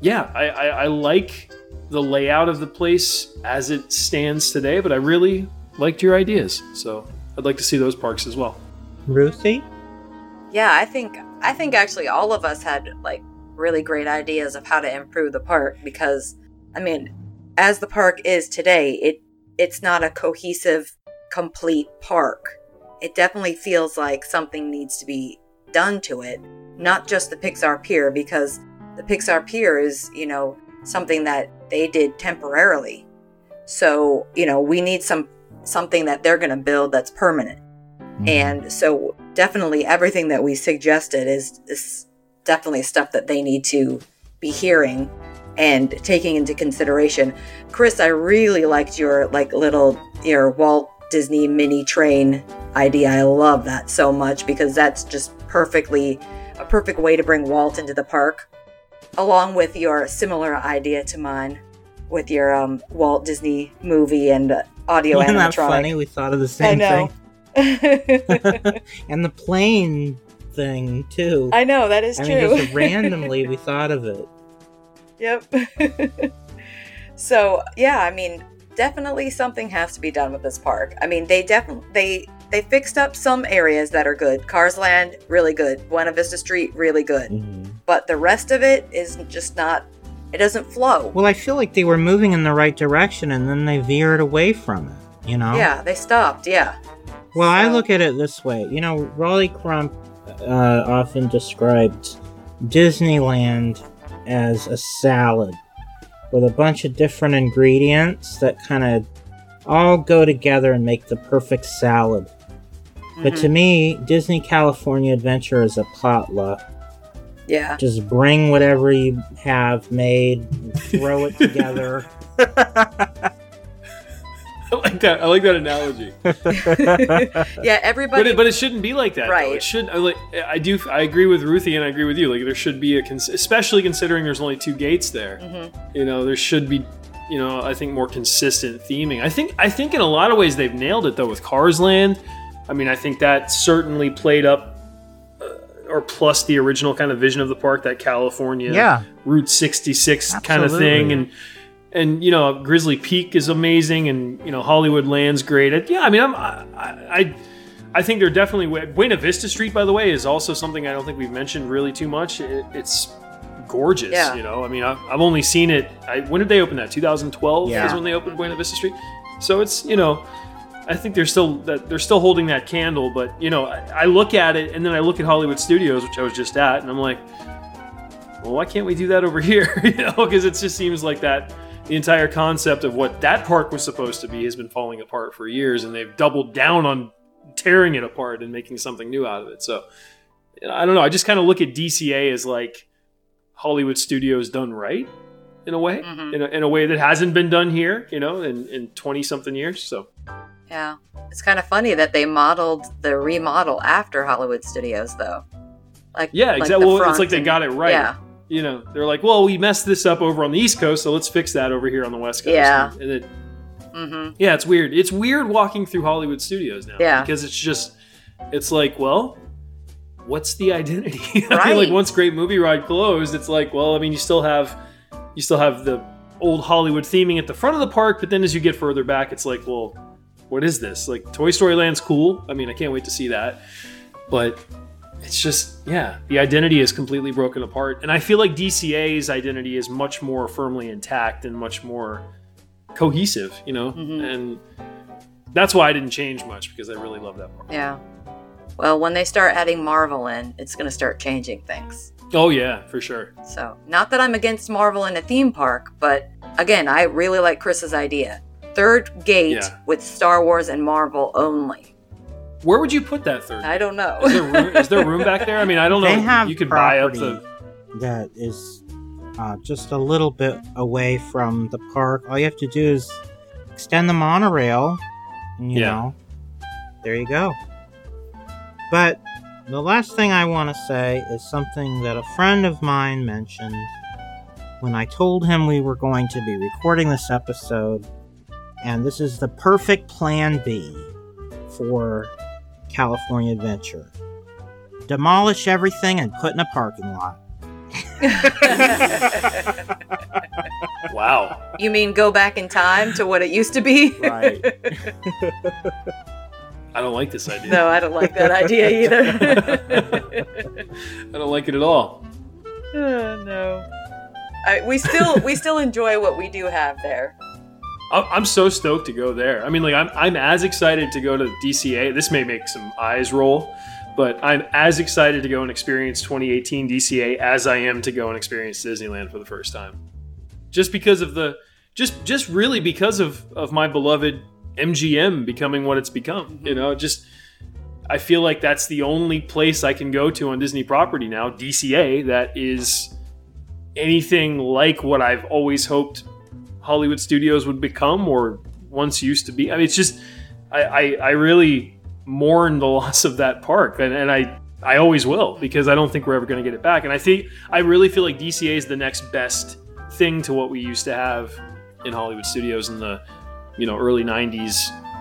yeah, I, I, I like the layout of the place as it stands today, but I really liked your ideas. So I'd like to see those parks as well. Ruthie? Yeah, I think I think actually all of us had like really great ideas of how to improve the park because I mean, as the park is today, it it's not a cohesive complete park. It definitely feels like something needs to be done to it, not just the Pixar Pier because the Pixar Pier is, you know, something that they did temporarily. So, you know, we need some something that they're going to build that's permanent. Mm-hmm. And so, definitely, everything that we suggested is, is definitely stuff that they need to be hearing and taking into consideration. Chris, I really liked your like little your Walt Disney mini train idea. I love that so much because that's just perfectly a perfect way to bring Walt into the park, along with your similar idea to mine with your um, Walt Disney movie and uh, audio Isn't that funny? We thought of the I same know. thing. and the plane thing too. I know that is I true. mean, just randomly we thought of it. Yep. so yeah, I mean, definitely something has to be done with this park. I mean, they definitely they they fixed up some areas that are good. Cars Land, really good. Buena Vista Street, really good. Mhm. But the rest of it is just not. It doesn't flow. Well, I feel like they were moving in the right direction and then they veered away from it. You know? Yeah, they stopped. Yeah. Well, I look at it this way. You know, Rolly Crump uh, often described Disneyland as a salad with a bunch of different ingredients that kind of all go together and make the perfect salad. But Mhm. to me, Disney California Adventure is a potluck. Yeah. Just bring whatever you have made, throw it together. I like that. I like that analogy. Yeah. Everybody. But it, but it shouldn't be like that. Though. Right. It should. I, like, I do. I agree with Ruthie, and I agree with you. Like there should be a, cons- especially considering there's only two gates there. Mhm. You know, there should be. You know, I think more consistent theming. I think. I think in a lot of ways they've nailed it though with Cars Land. I mean, I think that certainly played up. Or plus the original kind of vision of the park, that California yeah. Route 66 kind of thing and and you know Grizzly Peak is amazing and you know Hollywood Land's great. And, yeah, I mean I'm I I, I think they're definitely Buena Vista Street by the way is also something I don't think we've mentioned really too much. It, it's gorgeous, Yeah. you know. I mean I've, I've only seen it I, when did they open that? 2012 Yeah. is when they opened Buena Vista Street. So it's, you know, I think they're still that they're still holding that candle, but you know, I, I look at it and then I look at Hollywood Studios, which I was just at, and I'm like, well, why can't we do that over here? you know, because it just seems like that the entire concept of what that park was supposed to be has been falling apart for years, and they've doubled down on tearing it apart and making something new out of it. So I don't know. I just kind of look at DCA as like Hollywood studios done right in a way, Mhm. in, a, in a way that hasn't been done here, you know, in, in 20 something years. So Yeah. It's kind of funny that they modeled the remodel after Hollywood Studios, though. Like yeah, like exactly. Well, it's like they got it right. Yeah. You know, they're like, well, we messed this up over on the East Coast, so let's fix that over here on the West Coast. Yeah. And it, Mm-hmm. yeah, it's weird. It's weird walking through Hollywood studios now. Yeah. Because it's just, it's like, well, what's the identity? I feel Right. like once Great Movie Ride closed, it's like, well, I mean, you still have, you still have the old Hollywood theming at the front of the park, but then as you get further back, it's like, well, what is this? Like, Toy Story Land's cool. I mean, I can't wait to see that. But it's just, yeah, the identity is completely broken apart. And I feel like DCA's identity is much more firmly intact and much more cohesive, you know? Mhm. And that's why I didn't change much because I really love that part. Yeah. Well, when they start adding Marvel in, it's going to start changing things. Oh, yeah, for sure. So, not that I'm against Marvel in a theme park, but again, I really like Chris's idea. Third gate Yeah. with Star Wars and Marvel only. Where would you put that third? I don't know. Is there room, is there room back there? I mean, I don't know. They have you could buy up property the. that is uh, just a little bit away from the park. All you have to do is extend the monorail, and, you Yeah. know, there you go. But the last thing I want to say is something that a friend of mine mentioned when I told him we were going to be recording this episode, and this is the perfect plan B for California Adventure. Demolish everything and put in a parking lot. Wow. you mean go back in time to what it used to be? Right. I don't like this idea. no, I don't like that idea either. I don't like it at all. oh, no. I, we still we still enjoy what we do have there. I'm so stoked to go there. I mean, like, I'm, I'm as excited to go to DCA. This may make some eyes roll, but I'm as excited to go and experience 2018 DCA as I am to go and experience Disneyland for the first time. Just because of the, just just really because of of my beloved MGM becoming what it's become. You mm-hmm. know, just I feel like that's the only place I can go to on Disney property now, DCA, that is anything like what I've always hoped Hollywood studios would become or once used to be. I mean, it's just I, I, I really mourn the loss of that park, and, and I I always will because I don't think we're ever going to get it back. And I think I really feel like DCA is the next best thing to what we used to have in Hollywood studios in the you know early '90s,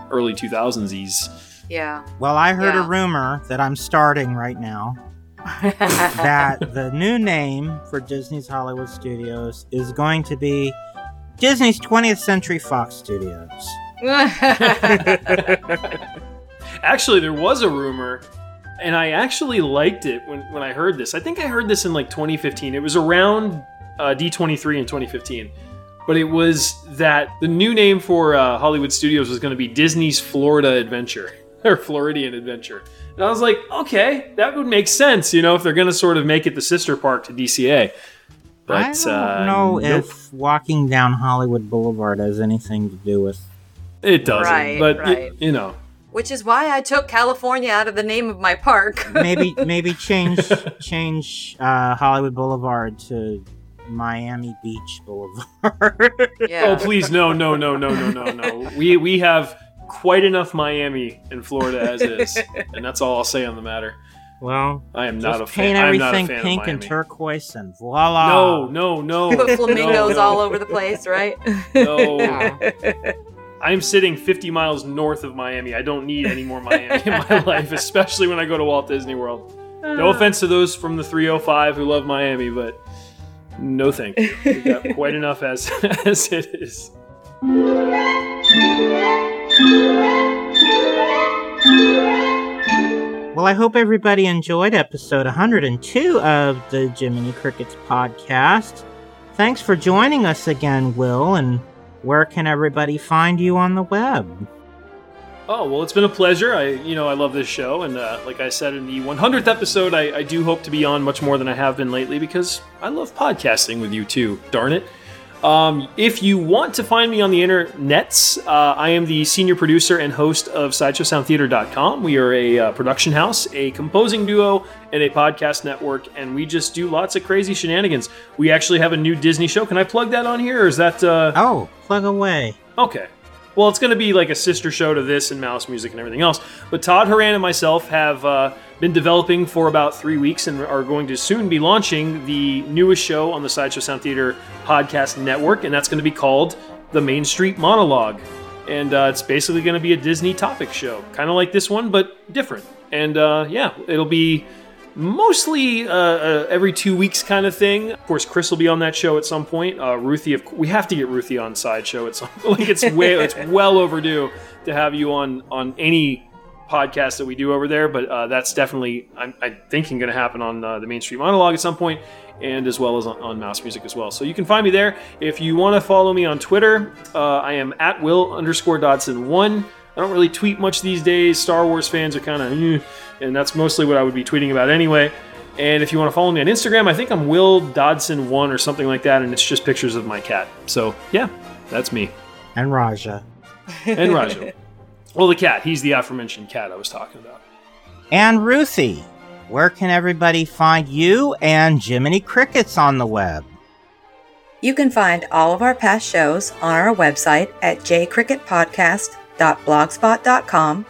early 2000s. Yeah. Well, I heard Yeah. a rumor that I'm starting right now that the new name for Disney's Hollywood Studios is going to be Disney's 20th Century Fox Studios. Actually, there was a rumor, and I actually liked it when, when I heard this. I think I heard this in like 2015. It was around uh, D23 in 2015. But it was that the new name for uh, Hollywood Studios was going to be Disney's Florida Adventure or Floridian Adventure. And I was like, okay, that would make sense, you know, if they're going to sort of make it the sister park to DCA. But I don't uh, know nope, if walking down Hollywood Boulevard has anything to do with. it doesn't. Right, but y- right. you know, Which is why I took California out of the name of my park. Maybe maybe change change uh, Hollywood Boulevard to Miami Beach Boulevard. yeah. Oh please, no, no, no, no, no, no, no. We we have quite enough Miami in Florida as is, and that's all I'll say on the matter. Well, I am not a just fan. paint I'm not a everything fan pink of and turquoise, and voila. No, no, no. Put flamingos no, no, all over the place, right? No. I'm sitting 50 miles north of Miami. I don't need any more Miami in my life, especially when I go to Walt Disney World. No ah. offense to those from the 305 who love Miami, but no thank you. We've got quite enough as as it is. Well, I hope everybody enjoyed episode 102 of the Jiminy Crickets podcast. Thanks for joining us again, Will. And where can everybody find you on the web? Oh well, it's been a pleasure. I, you know, I love this show, and uh, like I said in the 100th episode, I, I do hope to be on much more than I have been lately because I love podcasting with you too. Darn it! Um, if you want to find me on the internets, uh, I am the senior producer and host of SideshowSoundTheater.com. We are a uh, production house, a composing duo, and a podcast network, and we just do lots of crazy shenanigans. We actually have a new Disney show. Can I plug that on here, or is that? Uh... Oh, plug away. Okay. Well, it's going to be like a sister show to this and Mouse Music and everything else. But Todd Horan and myself have uh, been developing for about three weeks and are going to soon be launching the newest show on the Sideshow Sound Theater podcast network, and that's going to be called The Main Street Monologue. And uh, it's basically going to be a Disney topic show, kind of like this one, but different. And uh, yeah, it'll be mostly uh, uh, every two weeks kind of thing. Of course, Chris will be on that show at some point. Uh, Ruthie, of, we have to get Ruthie on sideshow at some point. Like it's way, it's well overdue to have you on on any podcast that we do over there. But uh, that's definitely, I'm, I'm thinking, going to happen on uh, the Main Street Monologue at some point, and as well as on, on, Mouse Music as well. So you can find me there. If you want to follow me on Twitter, uh, I am at Will underscore Dodson one. I don't really tweet much these days. Star Wars fans are kind of, eh, and that's mostly what I would be tweeting about anyway. And if you want to follow me on Instagram, I think I'm Will Dodson1 or something like that, and it's just pictures of my cat. So, yeah, that's me. And Raja. And Raja. well, the cat. He's the aforementioned cat I was talking about. And Ruthie. Where can everybody find you and Jiminy Crickets on the web? You can find all of our past shows on our website at jcricketpodcast.blogspot.com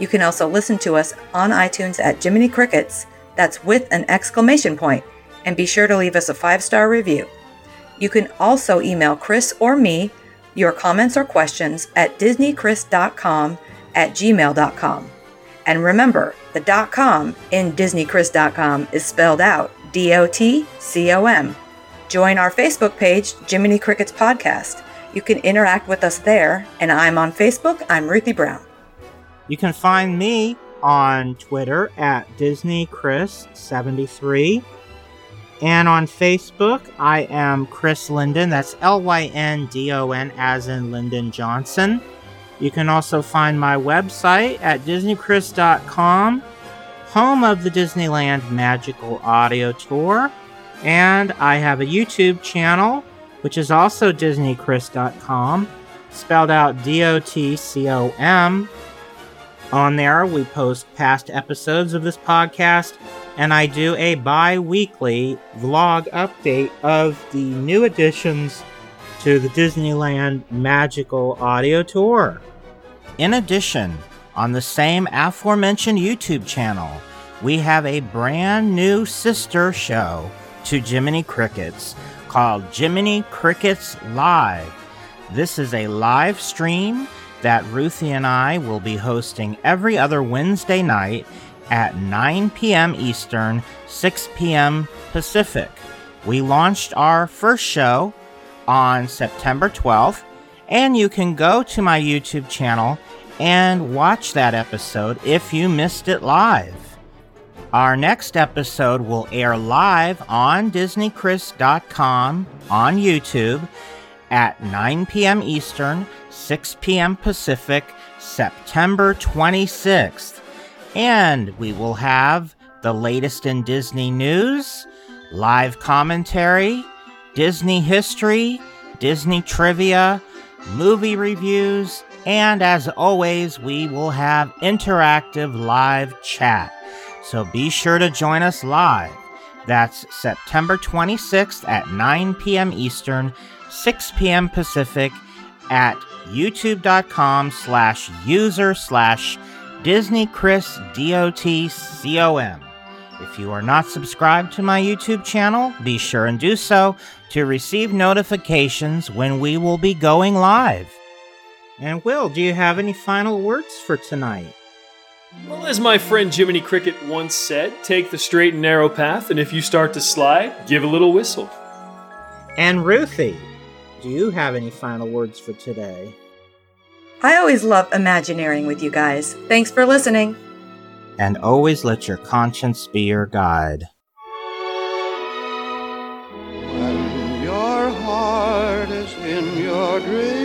you can also listen to us on iTunes at Jiminy Crickets, that's with an exclamation point, and be sure to leave us a five star review. You can also email Chris or me your comments or questions at disneychris.com at gmail.com. And remember, the .com in disneychris.com is spelled out D-O-T-C-O-M. Join our Facebook page, Jiminy Crickets Podcast. You can interact with us there, and I'm on Facebook. I'm Ruthie Brown. You can find me on Twitter at DisneyChris73. And on Facebook, I am Chris Lyndon. That's L Y N D O N, as in Lyndon Johnson. You can also find my website at DisneyChris.com, home of the Disneyland Magical Audio Tour. And I have a YouTube channel, which is also DisneyChris.com, spelled out D O T C O M. On there, we post past episodes of this podcast, and I do a bi weekly vlog update of the new additions to the Disneyland Magical Audio Tour. In addition, on the same aforementioned YouTube channel, we have a brand new sister show to Jiminy Crickets called Jiminy Crickets Live. This is a live stream that Ruthie and I will be hosting every other Wednesday night at 9 p.m. Eastern, 6 p.m. Pacific. We launched our first show on September 12th, and you can go to my YouTube channel and watch that episode if you missed it live. Our next episode will air live on DisneyChris.com on YouTube at 9 p.m. Eastern, 6 p.m. Pacific, September 26th. And we will have the latest in Disney news, live commentary, Disney history, Disney trivia, movie reviews, and as always, we will have interactive live chat. So be sure to join us live. That's September 26th at 9 p.m. Eastern, 6 p.m. Pacific at youtube.com slash user slash Disney Chris D-O-T-C-O-M. If you are not subscribed to my YouTube channel, be sure and do so to receive notifications when we will be going live. And Will, do you have any final words for tonight? Well, as my friend Jiminy Cricket once said, take the straight and narrow path, and if you start to slide, give a little whistle. And Ruthie, do you have any final words for today? I always love imagineering with you guys. Thanks for listening. And always let your conscience be your guide. When your heart is in your dream